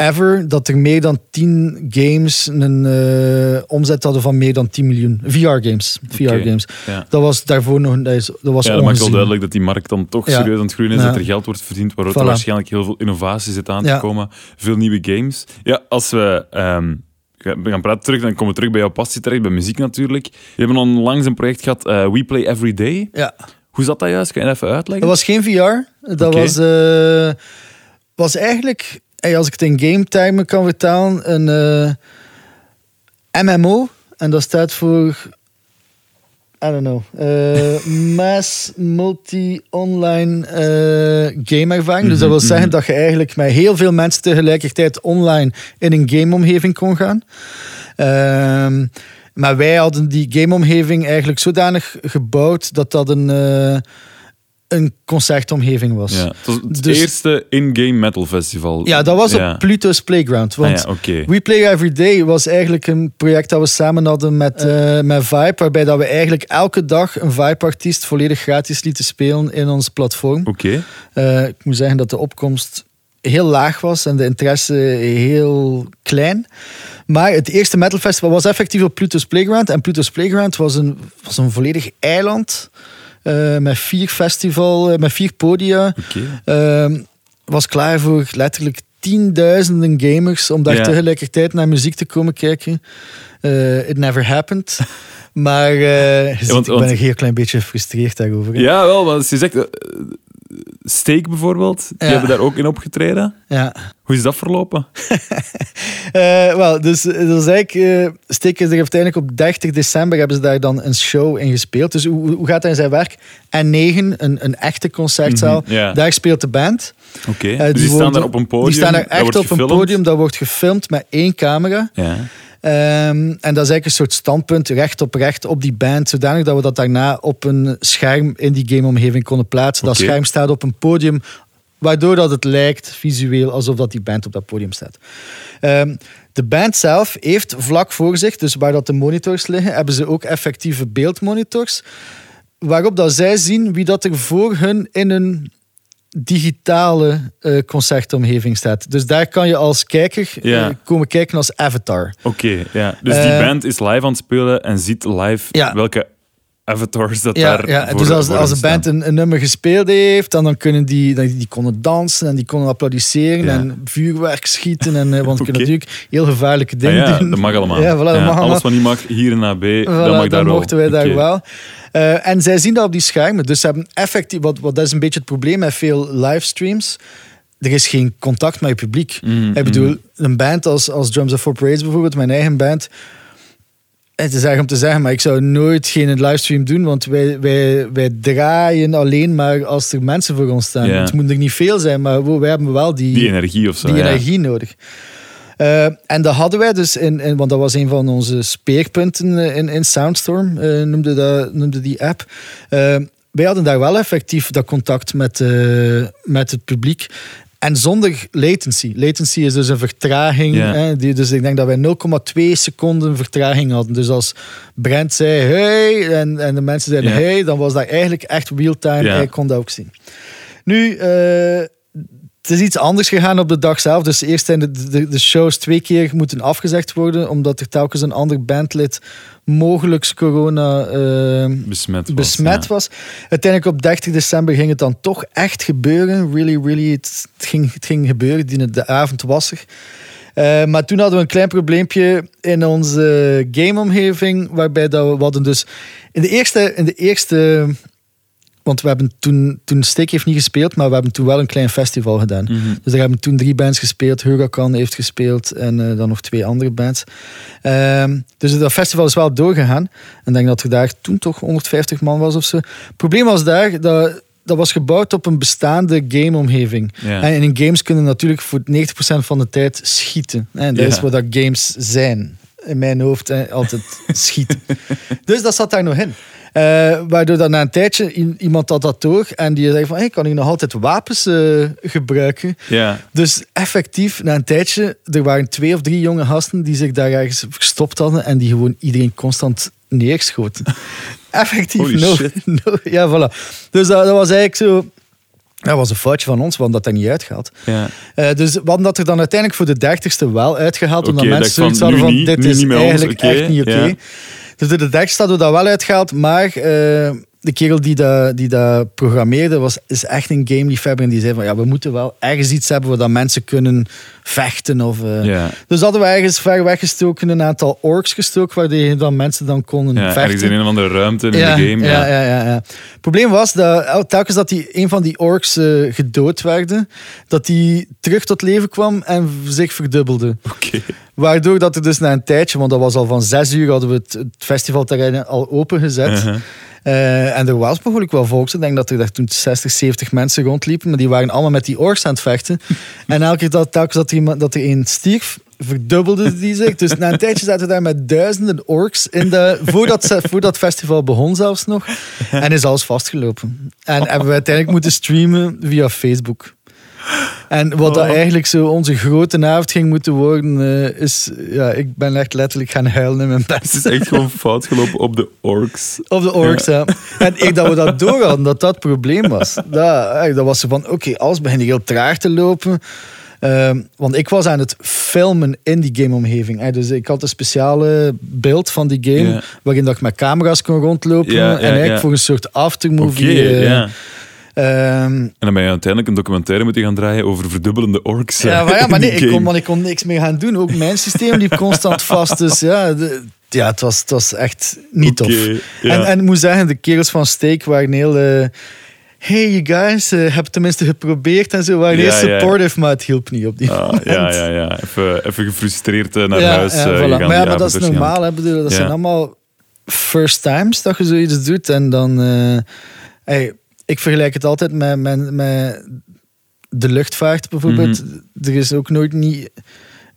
[SPEAKER 8] ever dat er meer dan 10 games een eh, omzet hadden van meer dan 10 miljoen. VR-games. VR-games.
[SPEAKER 2] Ja.
[SPEAKER 8] Dat was daarvoor nog... Dat, is, dat was
[SPEAKER 2] Ja, dat maakt wel duidelijk dat die markt dan toch
[SPEAKER 8] Ja.
[SPEAKER 2] serieus aan het groeien is, dat er geld wordt verdiend, waardoor
[SPEAKER 8] Voilà.
[SPEAKER 2] er waarschijnlijk heel veel innovatie zit aan te komen. Veel nieuwe games. Ja, als we, ehm, we gaan praten terug, dan komen we terug bij jouw passie terecht, bij muziek natuurlijk. Je hebt onlangs een project gehad, eh, We Play Every Day.
[SPEAKER 8] Ja.
[SPEAKER 2] Hoe zat dat juist? Kan je dat even uitleggen?
[SPEAKER 8] Dat was geen VR. Dat was, eh, was eigenlijk, hey, als ik het in game termen kan vertalen, een eh, MMO. En dat staat voor, I don't know, eh, (laughs) Mass Multi-Online eh Game Ervaring. Dus dat wil
[SPEAKER 2] Mhm,
[SPEAKER 8] zeggen
[SPEAKER 2] mhm.
[SPEAKER 8] dat je eigenlijk met heel veel mensen tegelijkertijd online in een gameomgeving kon gaan. Ehm, maar wij hadden die gameomgeving eigenlijk zodanig gebouwd dat dat een, een concertomgeving was.
[SPEAKER 2] ja, het was het
[SPEAKER 8] Dus-
[SPEAKER 2] eerste in-game metal festival.
[SPEAKER 8] Ja, dat was
[SPEAKER 2] Ja.
[SPEAKER 8] op Pluto's Playground. Want
[SPEAKER 2] Ah ja, oké.
[SPEAKER 8] We Play Every Day was eigenlijk een project dat we samen hadden met, eh, met Vibe. Waarbij dat we eigenlijk elke dag een Vibe-artiest volledig gratis lieten spelen in ons platform.
[SPEAKER 2] Oké.
[SPEAKER 8] Eh, ik moet zeggen dat de opkomst heel laag was en de interesse heel klein. Maar het eerste Metal Festival was effectief op Pluto's Playground. En Pluto's Playground was een, was een volledig eiland. Eh, met vier festival, eh, met vier podia. Ehm, was klaar voor letterlijk tienduizenden gamers om daar tegelijkertijd naar muziek te komen kijken. Eh, it never happened. maar
[SPEAKER 2] want-
[SPEAKER 8] ik ben
[SPEAKER 2] want-
[SPEAKER 8] een heel klein beetje gefrustreerd daarover. hè.
[SPEAKER 2] Ja, wel, als je zegt... eh, Steak bijvoorbeeld, die
[SPEAKER 8] Ja.
[SPEAKER 2] hebben daar ook in opgetreden.
[SPEAKER 8] Ja.
[SPEAKER 2] Hoe is dat verlopen? (laughs)
[SPEAKER 8] Eh, wel, dus dat is eigenlijk, eh Steek is er uiteindelijk op 30 december hebben ze daar dan een show in gespeeld. Dus hoe, hoe gaat in zijn werk? En 9, een, een echte concertzaal,
[SPEAKER 2] Mhm,
[SPEAKER 8] daar speelt de band.
[SPEAKER 2] Oké,
[SPEAKER 8] Eh,
[SPEAKER 2] dus die, staan daar op een podium.
[SPEAKER 8] Die staan daar echt op een podium, dat wordt gefilmd met één camera.
[SPEAKER 2] Ja.
[SPEAKER 8] Ehm, en dat is eigenlijk een soort standpunt, recht op recht op die band, zodanig dat we dat daarna op een scherm in die gameomgeving konden plaatsen. Dat scherm staat op een podium, waardoor dat het lijkt visueel alsof dat die band op dat podium staat. Ehm, de band zelf heeft vlak voor zich, dus waar dat de monitors liggen, hebben ze ook effectieve beeldmonitors, waarop dat zij zien wie dat er voor hun in een digitale eh, concertomgeving staat. Dus daar kan je als kijker eh, komen kijken als avatar.
[SPEAKER 2] Oké, ja. Dus die
[SPEAKER 8] Eh,
[SPEAKER 2] band is live aan het spelen en ziet live welke avatars dat
[SPEAKER 8] Ja,
[SPEAKER 2] daar
[SPEAKER 8] ja.
[SPEAKER 2] voor-
[SPEAKER 8] dus als, als een band een, een nummer gespeeld heeft, dan, dan kunnen die, dan, die konden dansen en die konden applaudisseren
[SPEAKER 2] Ja.
[SPEAKER 8] en vuurwerk schieten. En, eh, want kunnen (laughs) natuurlijk heel gevaarlijke
[SPEAKER 2] Ah
[SPEAKER 8] dingen
[SPEAKER 2] ja,
[SPEAKER 8] doen.
[SPEAKER 2] dat mag allemaal. (laughs)
[SPEAKER 8] Ja, voilà, dat
[SPEAKER 2] Ja,
[SPEAKER 8] mag allemaal.
[SPEAKER 2] Alles wat niet mag hier in AB,
[SPEAKER 8] Voilà,
[SPEAKER 2] dat mag daar
[SPEAKER 8] dan
[SPEAKER 2] wel.
[SPEAKER 8] mochten wij daar wel. Eh, en zij zien dat op die schermen. Dus ze hebben effectief, wat, wat dat is een beetje het probleem met veel livestreams. Er is geen contact met je publiek.
[SPEAKER 2] Mm,
[SPEAKER 8] Ik bedoel, een band als, als Drums of Four Parades bijvoorbeeld, mijn eigen band. Het is erg om te zeggen, maar ik zou nooit geen livestream doen, want wij, wij, wij draaien alleen maar als er mensen voor ons staan. Het moet er niet veel zijn, maar we- wij hebben wel die,
[SPEAKER 2] Die energie of zo.
[SPEAKER 8] die
[SPEAKER 2] ja.
[SPEAKER 8] energie nodig. Eh, en dat hadden wij dus, in, in, want dat was een van onze speerpunten eh, in, in Soundstorm, eh, noemde, dat, noemde die app. Eh, wij hadden daar wel effectief dat contact met, met het publiek. En zonder latency. Latency is dus een vertraging. Hè, die, dus ik denk dat wij 0,2 seconden vertraging hadden. Dus als Brent zei hey en, en de mensen zeiden hey, dan was dat eigenlijk echt real-time.
[SPEAKER 2] Ja.
[SPEAKER 8] Ik kon dat ook zien. Nu, eh, het is iets anders gegaan op de dag zelf. Dus eerst zijn de, de, de shows twee keer moeten afgezegd worden, omdat er telkens een ander bandlid mogelijk corona eh,
[SPEAKER 2] Besmet was.
[SPEAKER 8] besmet
[SPEAKER 2] ja.
[SPEAKER 8] was. Uiteindelijk op 30 december ging het dan toch echt gebeuren. Really, really, het, het ging, het ging gebeuren. Die, de avond was er. Eh, maar toen hadden we een klein probleempje in onze gameomgeving, waarbij dat we, we hadden dus in de eerste, in de eerste want we hebben toen, toen Steak heeft niet gespeeld, maar we hebben toen wel een klein festival gedaan.
[SPEAKER 2] Mhm.
[SPEAKER 8] Dus daar hebben toen drie bands gespeeld. Huracan heeft gespeeld en eh, dan nog twee andere bands. Ehm, dus dat festival is wel doorgegaan. En ik denk dat er daar toen toch 150 man was of zo. Het probleem was daar dat dat was gebouwd op een bestaande gameomgeving.
[SPEAKER 2] Ja.
[SPEAKER 8] En in games kunnen natuurlijk voor 90% van de tijd schieten. En dat
[SPEAKER 2] Ja.
[SPEAKER 8] is wat dat games zijn. In mijn hoofd altijd schieten. (laughs) Dus dat zat daar nog in. Eh, waardoor dan na een tijdje iemand had dat door en die zei van, hey, kan ik nog altijd wapens eh, gebruiken?
[SPEAKER 2] Ja.
[SPEAKER 8] Dus effectief, na een tijdje, er waren twee of drie jonge gasten die zich daar ergens verstopt hadden en die gewoon iedereen constant neerschoten. (laughs) effectief, no, (laughs) ja, voilà. Dus dat, dat was eigenlijk zo... Dat was een foutje van ons, want dat er niet uitgehaald.
[SPEAKER 2] Ja.
[SPEAKER 8] Eh, dus we hadden dat er dan uiteindelijk voor de dertigste wel uitgehaald. omdat mensen zoiets
[SPEAKER 2] van,
[SPEAKER 8] hadden van,
[SPEAKER 2] niet,
[SPEAKER 8] dit is eigenlijk echt niet oké.
[SPEAKER 2] ja.
[SPEAKER 8] Dus door de dertigste hadden we dat wel uitgehaald. Maar eh, de kerel die dat, die dat programmeerde, was, is echt een game-liefhebber. En die zei van, ja, we moeten wel ergens iets hebben waar dat mensen kunnen vechten. Of, eh. Dus hadden we ergens ver weggestoken een aantal orks gestoken, waar die dan mensen dan konden
[SPEAKER 2] Ja,
[SPEAKER 8] vechten.
[SPEAKER 2] ergens in een of andere ruimte in
[SPEAKER 8] Ja,
[SPEAKER 2] de game.
[SPEAKER 8] ja,
[SPEAKER 2] Ja.
[SPEAKER 8] ja, ja. Het probleem was dat el- telkens dat die, een van die orks eh, gedood werden, dat die terug tot leven kwam en zich verdubbelde.
[SPEAKER 2] Oké.
[SPEAKER 8] Waardoor dat er dus na een tijdje, want dat was al van zes uur, hadden we het, het festivalterrein al opengezet.
[SPEAKER 2] Uh-huh.
[SPEAKER 8] Eh, en er was behoorlijk wel volks. Ik denk dat er daar toen 60, 70 mensen rondliepen, maar die waren allemaal met die orks aan het vechten. (laughs) en elke keer dat, telkens dat er, iemand, dat er een stierf, verdubbelde die zich. Dus na een (laughs) tijdje zaten we daar met duizenden orks in de, voordat, ze- voordat het festival begon zelfs nog. (laughs) En is alles vastgelopen. En hebben we uiteindelijk moeten streamen via Facebook. En wat dat eigenlijk zo onze grote avond ging moeten worden, eh, is... Ja, ik ben echt letterlijk gaan huilen in mijn bed.
[SPEAKER 2] Het is echt gewoon fout gelopen op de orks.
[SPEAKER 8] Op de orks, ja. En ik dat we dat door hadden, dat dat het probleem was. Dat, dat was zo van, oké, alles begint heel traag te lopen. Ehm, want ik was aan het filmen in die gameomgeving. hè. Dus ik had een speciale beeld van die game,
[SPEAKER 2] Ja.
[SPEAKER 8] waarin dat ik met camera's kon rondlopen.
[SPEAKER 2] Ja, ja,
[SPEAKER 8] en eigenlijk
[SPEAKER 2] ja.
[SPEAKER 8] voor een soort
[SPEAKER 2] Oké,
[SPEAKER 8] aftermovie. eh,
[SPEAKER 2] ja.
[SPEAKER 8] Ehm,
[SPEAKER 2] En dan ben je uiteindelijk een documentaire moeten gaan draaien over verdubbelende orks.
[SPEAKER 8] Ja,
[SPEAKER 2] eh,
[SPEAKER 8] maar, ja, maar
[SPEAKER 2] in
[SPEAKER 8] nee, ik kon, maar ik kon niks meer gaan doen. Ook mijn systeem liep constant vast. Dus ja, de- ja het, was, het was echt niet tof.
[SPEAKER 2] ja.
[SPEAKER 8] En, en ik moet zeggen, de kerels van Steak waren heel... eh, hey, you guys, uh, heb tenminste geprobeerd en zo. Waren
[SPEAKER 2] Ja,
[SPEAKER 8] heel
[SPEAKER 2] ja.
[SPEAKER 8] supportive, maar het hielp niet op die
[SPEAKER 2] Ah,
[SPEAKER 8] moment.
[SPEAKER 2] ja, ja, ja. Even, even gefrustreerd eh, naar huis eh,
[SPEAKER 8] voilà. Maar ja, maar dat is normaal. Hè, bedoel, dat zijn allemaal first times dat je zoiets doet. En dan... eh, hey, ik vergelijk het altijd met, met, met de luchtvaart bijvoorbeeld.
[SPEAKER 2] Mhm.
[SPEAKER 8] Er is ook nooit niet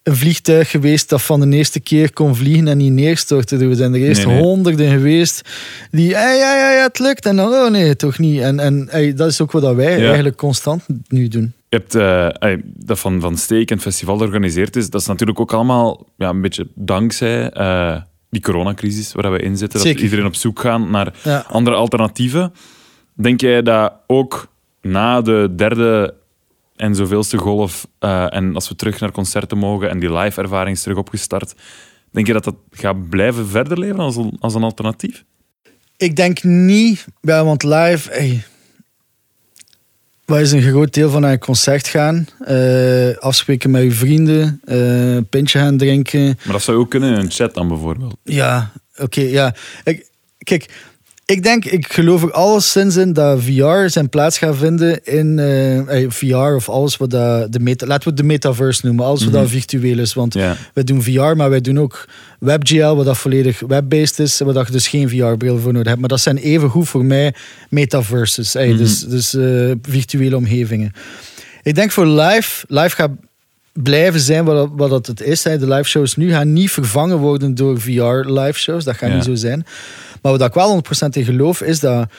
[SPEAKER 8] een vliegtuig geweest dat van de eerste keer kon vliegen en niet neerstortte. Er zijn er eerst
[SPEAKER 2] Nee, nee.
[SPEAKER 8] honderden geweest die, ja, ja, ja, het lukt. En dan, oh nee, toch niet. En, en dat is ook wat wij
[SPEAKER 2] Ja.
[SPEAKER 8] eigenlijk constant nu doen.
[SPEAKER 2] Je hebt eh, ey, dat van, van Steek en het festival georganiseerd is. Dat is natuurlijk ook allemaal ja, een beetje dankzij eh, die coronacrisis waar we in zitten. Dat iedereen op zoek gaat naar
[SPEAKER 8] Ja.
[SPEAKER 2] andere alternatieven. Denk jij dat ook na de derde en zoveelste golf, eh, en als we terug naar concerten mogen en die live ervaring is terug opgestart, denk je dat dat gaat blijven verder leven als een, als een alternatief?
[SPEAKER 8] Ik denk niet, ja, want live, hey, wat is een groot deel van naar een concert gaan, eh, afspreken met je vrienden, eh, een pintje gaan drinken.
[SPEAKER 2] Maar dat zou je ook kunnen in een chat dan bijvoorbeeld.
[SPEAKER 8] Ja, oké, ja. Ik, kijk, ik denk, ik geloof er alleszins in dat VR zijn plaats gaat vinden in eh, eh, VR of alles wat dat de meta, laten we het de metaverse noemen, alles wat dat virtueel is. Want wij doen VR, maar wij doen ook WebGL, wat dat volledig web-based is, waar dat je dus geen VR-bril voor nodig hebt. Maar dat zijn even goed voor mij metaverses, eh, dus, dus eh, virtuele omgevingen. Ik denk voor live, live gaat blijven zijn wat, wat dat het is. De live shows nu gaan niet vervangen worden door VR live shows. Dat gaat niet zo zijn. Maar wat ik wel 100% in geloof is dat,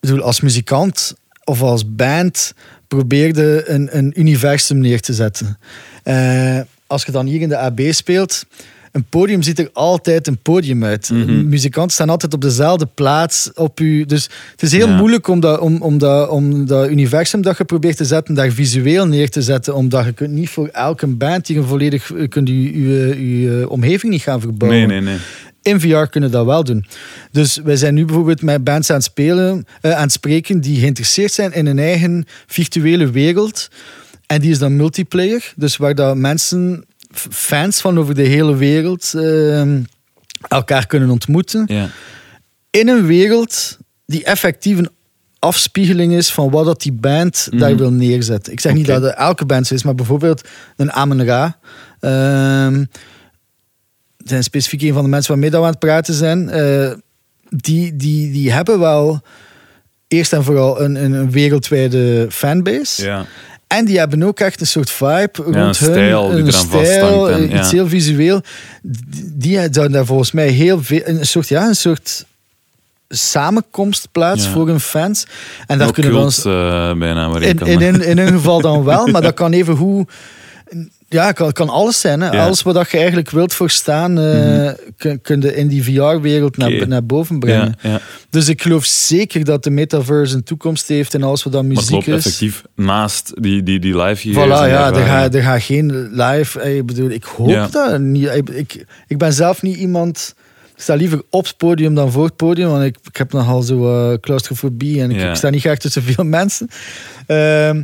[SPEAKER 8] bedoel, als muzikant of als band probeerde een, een universum neer te zetten. Eh, als je dan hier in de AB speelt, een podium ziet er altijd een podium uit.
[SPEAKER 2] Mhm.
[SPEAKER 8] Muzikanten staan altijd op dezelfde plaats. Op u, dus het is heel
[SPEAKER 2] Ja.
[SPEAKER 8] moeilijk om dat, om, om, dat, om dat universum dat je probeert te zetten, daar visueel neer te zetten. Omdat je kunt niet voor elke band hier een volledig eh, kunt je, je, je omgeving niet gaan verbouwen.
[SPEAKER 2] Nee, nee, nee.
[SPEAKER 8] In VR kunnen dat wel doen. Dus wij zijn nu bijvoorbeeld met bands aan het spelen, eh, aan het spreken die geïnteresseerd zijn in een eigen virtuele wereld. En die is dan multiplayer. Dus waar dat mensen, fans van over de hele wereld, eh, elkaar kunnen ontmoeten.
[SPEAKER 2] Ja.
[SPEAKER 8] In een wereld die effectief een afspiegeling is van wat dat die band daar
[SPEAKER 2] Mhm.
[SPEAKER 8] wil neerzetten. Ik zeg niet dat het elke band zo is, maar bijvoorbeeld een Amen Ra. Ehm, zijn specifiek een van de mensen waarmee dat we aan het praten zijn. eh, die, die, die hebben wel eerst en vooral een, een, wereldwijde fanbase.
[SPEAKER 2] Ja.
[SPEAKER 8] En die hebben ook echt een soort vibe rond
[SPEAKER 2] een
[SPEAKER 8] hun.
[SPEAKER 2] stijl die
[SPEAKER 8] een
[SPEAKER 2] eraan
[SPEAKER 8] stijl,
[SPEAKER 2] en-
[SPEAKER 8] eh, iets
[SPEAKER 2] ja.
[SPEAKER 8] heel visueel. Die, zouden daar volgens mij heel veel... Een soort, ja, een soort samenkomstplaats
[SPEAKER 2] Ja.
[SPEAKER 8] voor hun fans. En daar kunnen we ons...
[SPEAKER 2] eh, bijna
[SPEAKER 8] In, in, in, in hun geval dan wel, maar dat kan even hoe... Ja, kan, kan alles zijn. Hè.
[SPEAKER 2] Ja.
[SPEAKER 8] Alles wat dat je eigenlijk wilt voorstaan, eh kun, kun je in die VR-wereld naar, naar boven brengen.
[SPEAKER 2] ja, ja.
[SPEAKER 8] Dus ik geloof zeker dat de metaverse een toekomst heeft en alles wat dan
[SPEAKER 2] Maar het
[SPEAKER 8] muziek
[SPEAKER 2] loopt
[SPEAKER 8] is.
[SPEAKER 2] effectief naast die, die, die live hier.
[SPEAKER 8] Voilà, ja, er gaat er gaat geen live. eh, Ik bedoel, ik hoop dat niet. Ik, ik, ben zelf niet iemand. Ik sta liever op het podium dan voor het podium, want ik, ik heb nogal zo eh claustrofobie en ik sta niet graag tussen veel (laughs) mensen. Ehm,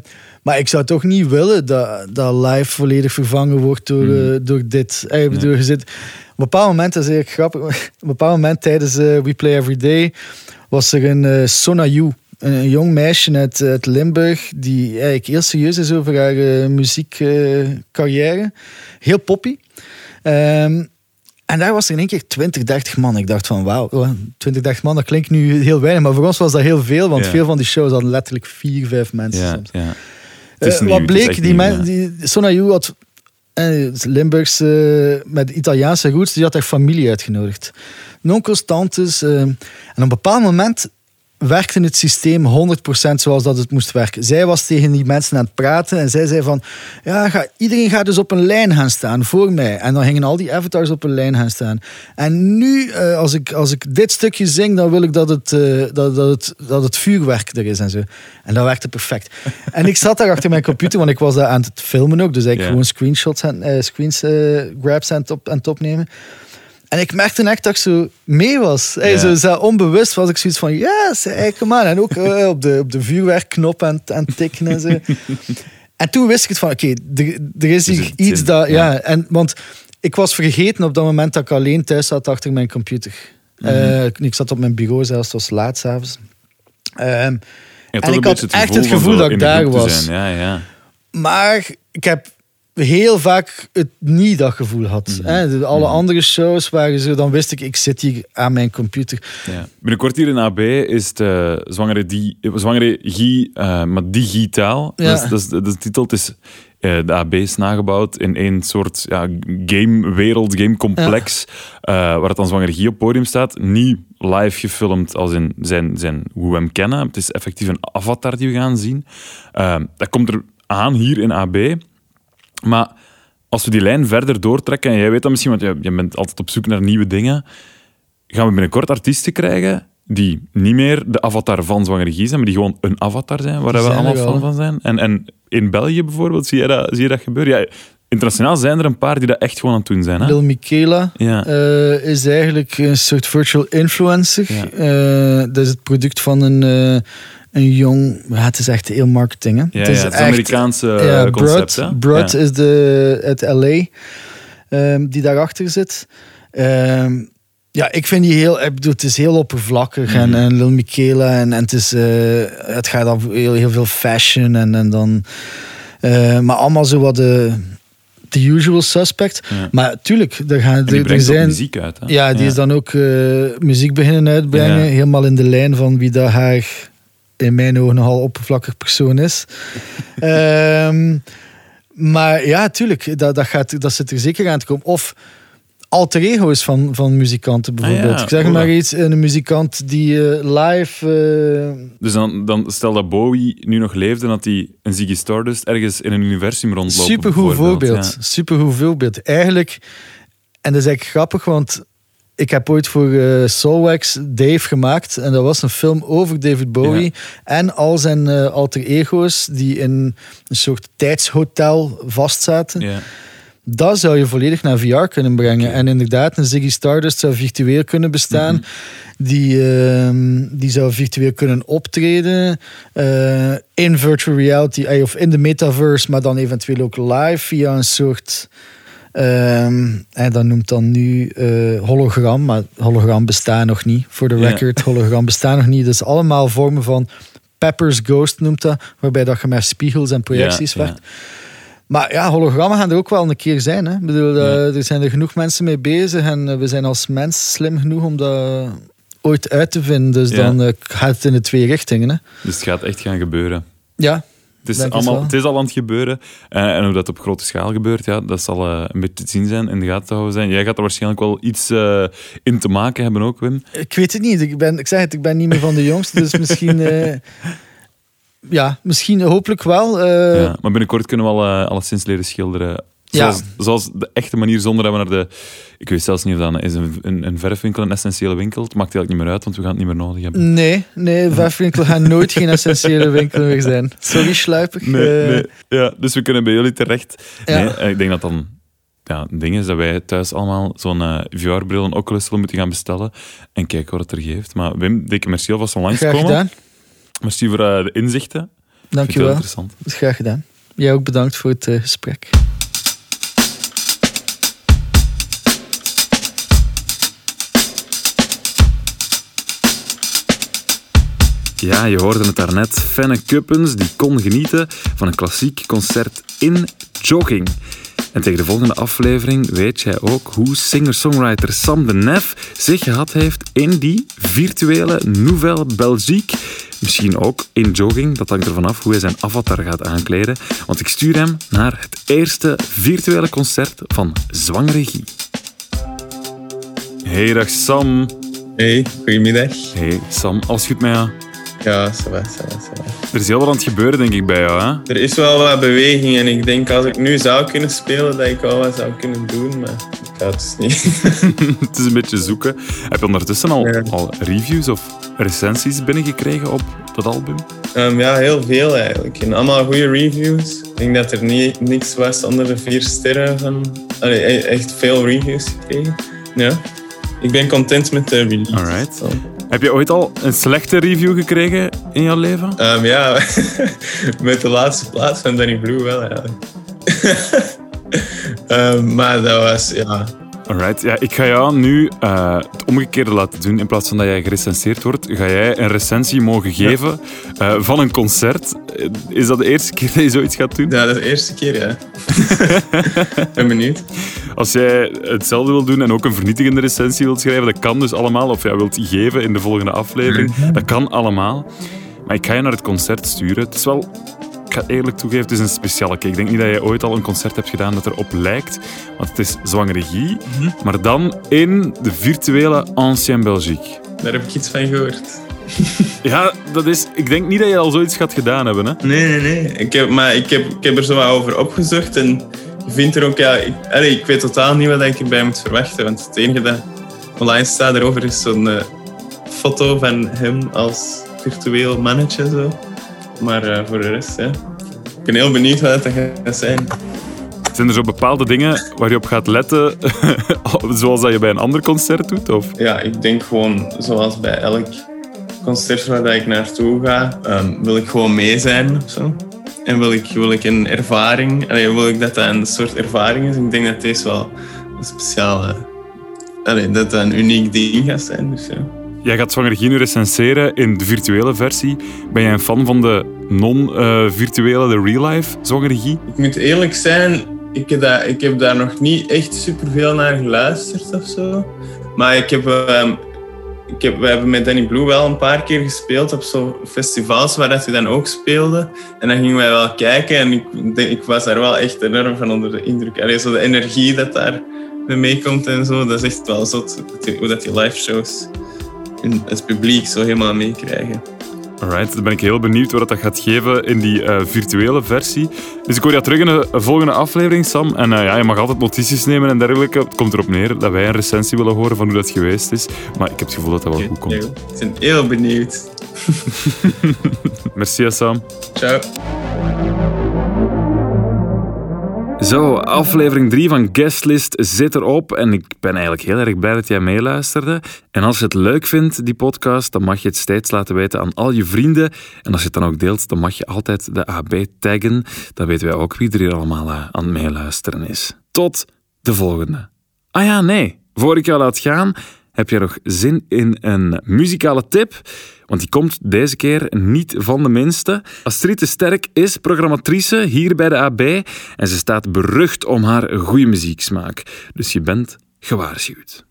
[SPEAKER 8] maar ik zou toch niet willen dat, dat live volledig vervangen wordt door, eh, door dit. Eh, Ik bedoel, je zit, op een bepaald moment, dat is eigenlijk grappig, (laughs) op een bepaald moment tijdens eh, We Play Every Day was er een eh, Sona Yu, een, jong meisje uit, uit Limburg, die eigenlijk heel serieus is over haar eh, muziekcarrière. heel poppy. Ehm, en daar was er in één keer 20, 30 man. Ik dacht van wauw, oh, 20, 30 man, dat klinkt nu heel weinig. Maar voor ons was dat heel veel, want
[SPEAKER 2] Ja.
[SPEAKER 8] veel van die shows hadden letterlijk vier, vijf mensen
[SPEAKER 2] Ja,
[SPEAKER 8] soms.
[SPEAKER 2] ja.
[SPEAKER 8] Eh,
[SPEAKER 2] nieuw,
[SPEAKER 8] wat bleek,
[SPEAKER 2] echt
[SPEAKER 8] die,
[SPEAKER 2] nieuw,
[SPEAKER 8] men,
[SPEAKER 2] ja.
[SPEAKER 8] die Sona Yu had eh, Limburgs eh, met Italiaanse roots, die had haar familie uitgenodigd. Onkels, tantes. eh, en op een bepaald moment werkte het systeem 100% zoals dat het moest werken. Zij was tegen die mensen aan het praten en zij zei van, ja, ga, iedereen gaat dus op een lijn gaan staan voor mij. En dan gingen al die avatars op een lijn gaan staan. En nu, eh, als, ik, als ik dit stukje zing, dan wil ik dat het, eh, dat, dat, het, dat het vuurwerk er is en zo. En dat werkte perfect. (laughs) en ik zat daar achter mijn computer, want ik was daar aan het filmen ook. Dus
[SPEAKER 2] Ja.
[SPEAKER 8] gewoon screenshots en eh, screens, grabs aan het, op, aan het opnemen. En ik merkte echt dat ik zo mee was. Hey, zo, zo onbewust was ik zoiets van, yes, hey, come on. En ook eh, (laughs) op, de, op de vuurwerkknop aan het tikken en zo. (laughs) en toen wist ik het van, oké, er, er is
[SPEAKER 2] Er
[SPEAKER 8] hier iets dat...
[SPEAKER 2] ja.
[SPEAKER 8] Ja. en, want ik was vergeten op dat moment dat ik alleen thuis zat achter mijn computer.
[SPEAKER 2] Mhm.
[SPEAKER 8] Eh, ik zat op mijn bureau zelfs, het was laat s'avonds. Ehm En ik had echt het gevoel dat ik daar was.
[SPEAKER 2] Ja, ja.
[SPEAKER 8] maar ik heb heel vaak het niet dat gevoel had.
[SPEAKER 2] Mhm.
[SPEAKER 8] Hè? De- alle andere shows waren zo, dan wist ik, ik zit hier aan mijn computer.
[SPEAKER 2] Ja. Binnenkort hier in AB is de zwangere, die, zwangere Guy, eh, maar digitaal.
[SPEAKER 8] Ja.
[SPEAKER 2] Dat, is, dat, is, dat is de titel. Het is, eh, de AB is nagebouwd in één soort ja, gamewereld, gamecomplex, eh, waar het dan zwangere Guy op het podium staat. Niet live gefilmd als in zijn, zijn, hoe we hem kennen. Het is effectief een avatar die we gaan zien. Eh, dat komt er aan hier in AB. Maar als we die lijn verder doortrekken, en jij weet dat misschien, want je, je bent altijd op zoek naar nieuwe dingen, gaan we binnenkort artiesten krijgen die niet meer de avatar van Zwangere Guy zijn, maar die gewoon een avatar zijn, waar we allemaal fan van zijn. En, en in België bijvoorbeeld, zie je dat, zie je dat gebeuren? Ja, internationaal zijn er een paar die dat echt gewoon aan het doen zijn. Hè?
[SPEAKER 8] Lil Michaela
[SPEAKER 2] Ja.
[SPEAKER 8] eh, is eigenlijk een soort virtual influencer.
[SPEAKER 2] Ja.
[SPEAKER 8] Eh, dat is het product van een, eh, een jong... ja, het is echt heel marketing. Hè?
[SPEAKER 2] ja, ja, het,
[SPEAKER 8] echt-
[SPEAKER 2] Amerikaanse
[SPEAKER 8] ja,
[SPEAKER 2] eh, concept. Ja.
[SPEAKER 8] is de, uit LA ehm, die daarachter zit. Ehm, ja, ik vind die heel... Ik bedoel, het is heel oppervlakkig.
[SPEAKER 2] Mhm.
[SPEAKER 8] En, en Lil Michaela. En, en het, is, eh, het gaat over heel, heel veel fashion. En, en dan... eh, maar allemaal zo wat de... The usual suspect.
[SPEAKER 2] Ja.
[SPEAKER 8] Maar tuurlijk, er, gaan,
[SPEAKER 2] En
[SPEAKER 8] er, er zijn...
[SPEAKER 2] muziek uit. Hè?
[SPEAKER 8] Ja, die is dan ook muziek beginnen uitbrengen.
[SPEAKER 2] Ja.
[SPEAKER 8] Helemaal in de lijn van wie dat haar in mijn ogen nogal oppervlakkig persoon is. (laughs) Ehm, maar ja, tuurlijk, dat, dat, gaat, dat zit er zeker aan te komen. Of alter ego's van, van muzikanten bijvoorbeeld.
[SPEAKER 2] Ah ja,
[SPEAKER 8] ik zeg maar iets, een muzikant die eh, live... eh,
[SPEAKER 2] Dus dan, dan stel dat Bowie nu nog leefde en dat hij een Ziggy Stardust ergens in een universum rondloopt.
[SPEAKER 8] Supergoed voorbeeld.
[SPEAKER 2] Ja.
[SPEAKER 8] Supergoed voorbeeld. Eigenlijk, en dat is eigenlijk grappig, want ik heb ooit voor Soulwax Dave gemaakt. En dat was een film over David Bowie en al zijn eh, alter ego's die in een soort tijdshotel vastzaten.
[SPEAKER 2] Ja.
[SPEAKER 8] Dat zou je volledig naar VR kunnen brengen. En inderdaad, een Ziggy Stardust zou virtueel kunnen bestaan.
[SPEAKER 2] Mhm.
[SPEAKER 8] Die, ehm, die zou virtueel kunnen optreden. eh, in virtual reality, of in de metaverse, maar dan eventueel ook live via een soort. En dat noemt dan nu eh, hologram, maar hologram bestaat nog niet. Voor de record, hologram bestaat nog niet. Is allemaal vormen van Pepper's Ghost noemt dat, waarbij dat je met spiegels en projecties werkt. Maar ja, hologrammen gaan er ook wel een keer zijn. Hè? Ik bedoel, eh, er zijn er genoeg mensen mee bezig en eh, we zijn als mens slim genoeg om dat ooit uit te vinden. Dus dan gaat het in de twee richtingen. Hè?
[SPEAKER 2] Dus het gaat echt gaan gebeuren.
[SPEAKER 8] Ja,
[SPEAKER 2] Het is,
[SPEAKER 8] het
[SPEAKER 2] allemaal, het is al aan het gebeuren. Eh, en hoe dat op grote schaal gebeurt, ja, dat zal eh, een beetje te zien zijn, in de gaten te houden zijn. Jij gaat er waarschijnlijk wel iets eh, in te maken hebben ook, Wim.
[SPEAKER 8] ik weet het niet. Ik, ben, ik zeg het, ik ben niet meer van de jongste, dus misschien... (laughs) ja, misschien hopelijk wel.
[SPEAKER 2] ja, maar binnenkort kunnen we al alleszins leren schilderen.
[SPEAKER 8] Ja.
[SPEAKER 2] Zoals, zoals de echte manier, zonder dat we naar de... Ik weet zelfs niet of dat is een, een, een verfwinkel een essentiële winkel. Het maakt eigenlijk niet meer uit, want we gaan het niet meer nodig hebben.
[SPEAKER 8] Nee, nee, verfwinkel gaat nooit geen essentiële winkel meer zijn. Sorry, sluipig.
[SPEAKER 2] Nee,
[SPEAKER 8] Eh,
[SPEAKER 2] nee. Ja, dus we kunnen bij jullie terecht.
[SPEAKER 8] Ja.
[SPEAKER 2] Nee, eh, ik denk dat dan ja, een ding is dat wij thuis allemaal zo'n eh, VR-bril, een Oculus zullen moeten gaan bestellen en kijken wat het er geeft. Maar Wim, dikke merci alvast van
[SPEAKER 8] Graag
[SPEAKER 2] langskomen.
[SPEAKER 8] gedaan.
[SPEAKER 2] Merci voor de inzichten. Het
[SPEAKER 8] Dankjewel.
[SPEAKER 2] interessant.
[SPEAKER 8] Graag gedaan. Jij ook bedankt voor het gesprek.
[SPEAKER 2] Ja, je hoorde het daarnet. Fenne Kuppens die kon genieten van een klassiek concert in jogging. En tegen de volgende aflevering weet jij ook hoe singer-songwriter Sam de Nef zich gehad heeft in die virtuele Nouvelle Belgique. Misschien ook in jogging, dat hangt ervan af hoe hij zijn avatar gaat aankleden. Want ik stuur hem naar het eerste virtuele concert van Zwangere Guy. Hey, dag Sam.
[SPEAKER 9] Hey, goedemiddag.
[SPEAKER 2] Hey Sam, alles goed met jou?
[SPEAKER 9] Ja, ça va, ça va, ça va.
[SPEAKER 2] Er is heel wat aan het gebeuren, denk ik, bij jou. Hè?
[SPEAKER 9] Er is wel wat beweging en ik denk als ik nu zou kunnen spelen, dat ik wel wat zou kunnen doen, maar ik ga het dus niet. (laughs)
[SPEAKER 2] Het is een beetje zoeken. Heb je ondertussen al,
[SPEAKER 9] Ja.
[SPEAKER 2] al reviews of recensies binnengekregen op dat album?
[SPEAKER 9] Ehm, ja, heel veel eigenlijk. En allemaal goede reviews. Ik denk dat er niet, niks was onder de vier sterren van... Allee, e- echt veel reviews gekregen. Ja. Ik ben content met de release.
[SPEAKER 2] Alright. Heb je ooit al een slechte review gekregen in jouw leven?
[SPEAKER 9] Ehm, ja, (laughs) met de laatste plaats van Danny Blue wel. (laughs) Ehm, maar dat was, ja,
[SPEAKER 2] Alright, ja, ik ga jou nu eh, het omgekeerde laten doen. In plaats van dat jij gerecenseerd wordt, ga jij een recensie mogen geven eh, van een concert. Eh, Is dat de eerste keer dat je zoiets gaat doen?
[SPEAKER 9] ja, dat is de eerste keer, ja. (laughs) ben benieuwd.
[SPEAKER 2] Als jij hetzelfde wil doen en ook een vernietigende recensie wilt schrijven, dat kan dus allemaal. Of jij wilt die geven in de volgende aflevering, dat kan allemaal. Maar ik ga je naar het concert sturen. Het is wel, ik ga eerlijk toegeven, het is een speciale. Ik denk niet dat je ooit al een concert hebt gedaan dat erop lijkt. Want het is zwangere Guy, maar dan in de virtuele Ancien Belgique.
[SPEAKER 9] Daar heb ik iets van gehoord. (laughs)
[SPEAKER 2] Ja, dat is, ik denk niet dat je al zoiets gaat gedaan hebben. Hè?
[SPEAKER 9] Nee, nee, nee. Ik heb, maar ik heb, ik heb er zo wat over opgezocht en je vindt er ook, ja, ik, allee, ik weet totaal niet wat ik erbij moet verwachten. Want het enige dat online staat erover is zo'n eh, foto van hem als virtueel mannetje. Zo. Maar eh, voor de rest, ja. Ik ben heel benieuwd wat dat gaat zijn.
[SPEAKER 2] Zijn er zo bepaalde dingen waar je op gaat letten, (laughs) zoals dat je bij een ander concert doet? Of?
[SPEAKER 9] Ja, ik denk gewoon zoals bij elk concert waar dat ik naartoe ga, ehm, wil ik gewoon mee zijn of zo. En wil ik, wil ik een ervaring, allee, wil ik dat dat een soort ervaring is. Ik denk dat deze wel een speciale, allee, dat dat een uniek ding gaat zijn. Dus ja.
[SPEAKER 2] Jij gaat Zwanger nu recenseren in de virtuele versie. Ben jij een fan van de non-virtuele, de real-life Zwanger?
[SPEAKER 9] Ik moet eerlijk zijn, ik heb, daar, ik heb daar nog niet echt superveel naar geluisterd of zo. Maar ik heb, ehm, ik heb, we hebben met Danny Blue wel een paar keer gespeeld op zo festivals waar hij dan ook speelde. En dan gingen wij wel kijken en ik, ik was daar wel echt enorm van onder de indruk. Allee, zo de energie dat daar mee meekomt en zo. Dat is echt wel zot. Hoe dat die live shows hun- het publiek zo helemaal meekrijgen.
[SPEAKER 2] Alright, dan ben ik heel benieuwd wat dat gaat geven in die eh, virtuele versie. Dus ik hoor je terug in de volgende aflevering, Sam. En eh, ja, je mag altijd notities nemen en dergelijke. Het komt erop neer dat wij een recensie willen horen van hoe dat geweest is. Maar ik heb het gevoel dat dat wel goed komt.
[SPEAKER 9] Ik ben heel benieuwd. (laughs)
[SPEAKER 2] Merci, Sam.
[SPEAKER 9] Ciao.
[SPEAKER 2] Zo, aflevering 3 van Guestlist zit erop. En ik ben eigenlijk heel erg blij dat jij meeluisterde. En als je het leuk vindt, die podcast, dan mag je het steeds laten weten aan al je vrienden. En als je het dan ook deelt, dan mag je altijd de AB taggen. Dan weten wij ook wie er hier allemaal eh, aan het meeluisteren is. Tot de volgende. Ah ja, nee. Voor ik jou laat gaan, heb je nog zin in een muzikale tip? Want die komt deze keer niet van de minste. Astrid de Sterk is programmatrice hier bij de AB en ze staat berucht om haar goede muzieksmaak. Dus je bent gewaarschuwd.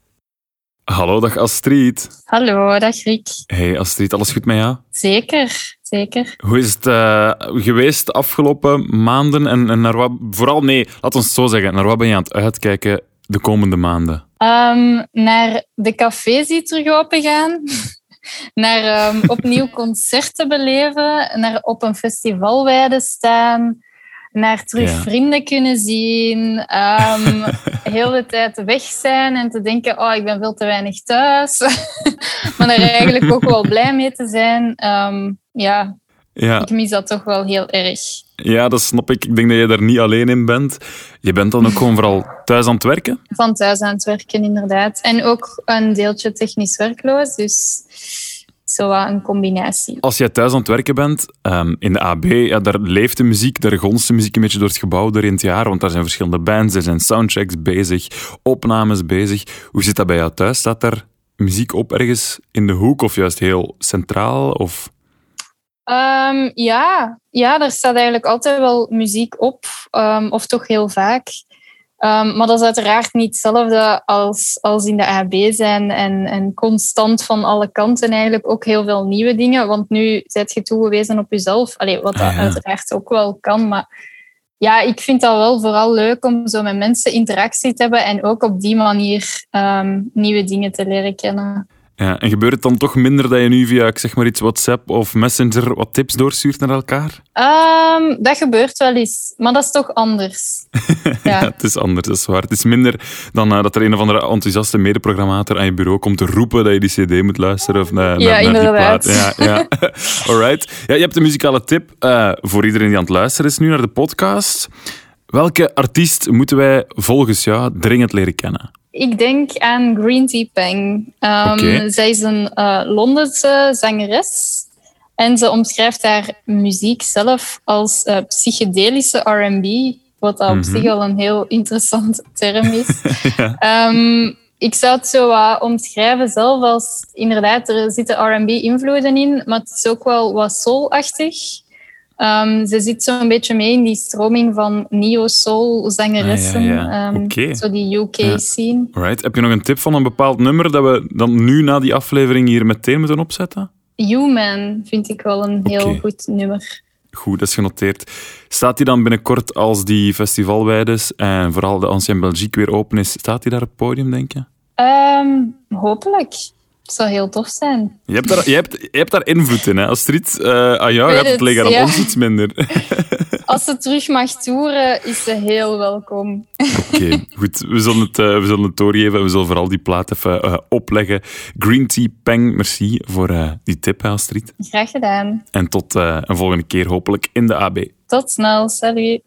[SPEAKER 2] Hallo, dag Astrid.
[SPEAKER 10] Hallo, dag Rick.
[SPEAKER 2] Hey Astrid, alles goed met jou?
[SPEAKER 10] Zeker, zeker.
[SPEAKER 2] Hoe is het eh, geweest de afgelopen maanden? En, en naar wat, vooral, nee, laat ons het zo zeggen. Naar wat ben je aan het uitkijken de komende maanden?
[SPEAKER 10] Ehm, naar de cafés die terug open gaan. (laughs) naar ehm, opnieuw (laughs) concerten beleven. Naar op een festivalweide staan. Naar terug
[SPEAKER 2] Ja.
[SPEAKER 10] vrienden kunnen zien. ehm (laughs) heel de tijd weg zijn en te denken, oh, ik ben veel te weinig thuis. (laughs) maar daar eigenlijk ook wel blij mee te zijn. Ehm, ja,
[SPEAKER 2] Ja,
[SPEAKER 10] ik mis dat toch wel heel erg.
[SPEAKER 2] ja, dat snap ik. Ik denk dat je daar niet alleen in bent. Je bent dan ook gewoon vooral thuis aan het werken?
[SPEAKER 10] Van thuis aan het werken, inderdaad. En ook een deeltje technisch werkloos. Dus zo een combinatie.
[SPEAKER 2] Als jij thuis aan het werken bent, ehm, in de AB, ja, daar leeft de muziek, daar gonst de muziek een beetje door het gebouw door in het jaar, want daar zijn verschillende bands, er zijn soundtracks bezig, opnames bezig. Hoe zit dat bij jou thuis? Staat daar muziek op ergens in de hoek of juist heel centraal? Of...
[SPEAKER 10] Ehm, ja. ja, er staat eigenlijk altijd wel muziek op. ehm, of toch heel vaak. Ehm, maar dat is uiteraard niet hetzelfde als, als in de AB zijn en, en constant van alle kanten eigenlijk ook heel veel nieuwe dingen. Want nu zijt je toegewezen op jezelf. Allee, wat dat
[SPEAKER 2] Ah, ja.
[SPEAKER 10] uiteraard ook wel kan. Maar ja, ik vind dat wel vooral leuk om zo met mensen interactie te hebben en ook op die manier nieuwe dingen te leren kennen.
[SPEAKER 2] Ja, en gebeurt het dan toch minder dat je nu via, ik zeg maar iets, WhatsApp of Messenger wat tips doorstuurt naar elkaar?
[SPEAKER 10] Ehm, dat gebeurt wel eens, maar dat is toch anders. (laughs)
[SPEAKER 2] Ja,
[SPEAKER 10] Ja.
[SPEAKER 2] het is anders, dat is waar. Het is minder dan eh, dat er een of andere enthousiaste medeprogrammator aan je bureau komt te roepen dat je die cd moet luisteren of naar,
[SPEAKER 10] Ja,
[SPEAKER 2] naar, naar die
[SPEAKER 10] inderdaad.
[SPEAKER 2] plaat. Ja, ja. (laughs) Alright. Ja, je hebt een muzikale tip eh, voor iedereen die aan het luisteren is nu naar de podcast. Welke artiest moeten wij volgens jou dringend leren kennen?
[SPEAKER 10] Ik denk aan Green Tea Peng. Ehm. Zij is een eh, Londense zangeres. En ze omschrijft haar muziek zelf als eh, psychedelische R&B. Wat dat op
[SPEAKER 2] Mhm.
[SPEAKER 10] zich al een heel interessante term is. (laughs) Ehm, ik zou het zo omschrijven zelf als... Inderdaad, er zitten R&B-invloeden in. Maar het is ook wel wat soul-achtig. Ehm, ze zit zo'n beetje mee in die stroming van neo-soul-zangeressen.
[SPEAKER 2] Ah, ja, ja.
[SPEAKER 10] Ehm. Zo die
[SPEAKER 2] Ja.
[SPEAKER 10] UK-scene.
[SPEAKER 2] Alright. Heb je nog een tip van een bepaald nummer dat we dan nu na die aflevering hier meteen moeten opzetten?
[SPEAKER 10] Human vind ik wel een heel goed nummer.
[SPEAKER 2] Goed, dat is genoteerd. Staat die dan binnenkort als die festivalwijdes en vooral de Ancien Belgique weer open is, staat die daar op het podium, denk je?
[SPEAKER 10] Ehm, hopelijk. Het zou heel tof zijn.
[SPEAKER 2] Je hebt daar, je hebt, je hebt daar invloed in, hè? Astrid, eh aan jou gaat het liggen, aan
[SPEAKER 10] ja.
[SPEAKER 2] ons iets minder. (laughs)
[SPEAKER 10] Als ze terug mag toeren, is ze heel welkom.
[SPEAKER 2] Oké, goed. We zullen, het, eh, we zullen het doorgeven. We zullen vooral die plaat even eh, opleggen. Green Tea Peng, merci voor die tip, hè, Astrid.
[SPEAKER 10] Graag gedaan.
[SPEAKER 2] En tot een volgende keer hopelijk in de AB.
[SPEAKER 10] Tot snel. Salut.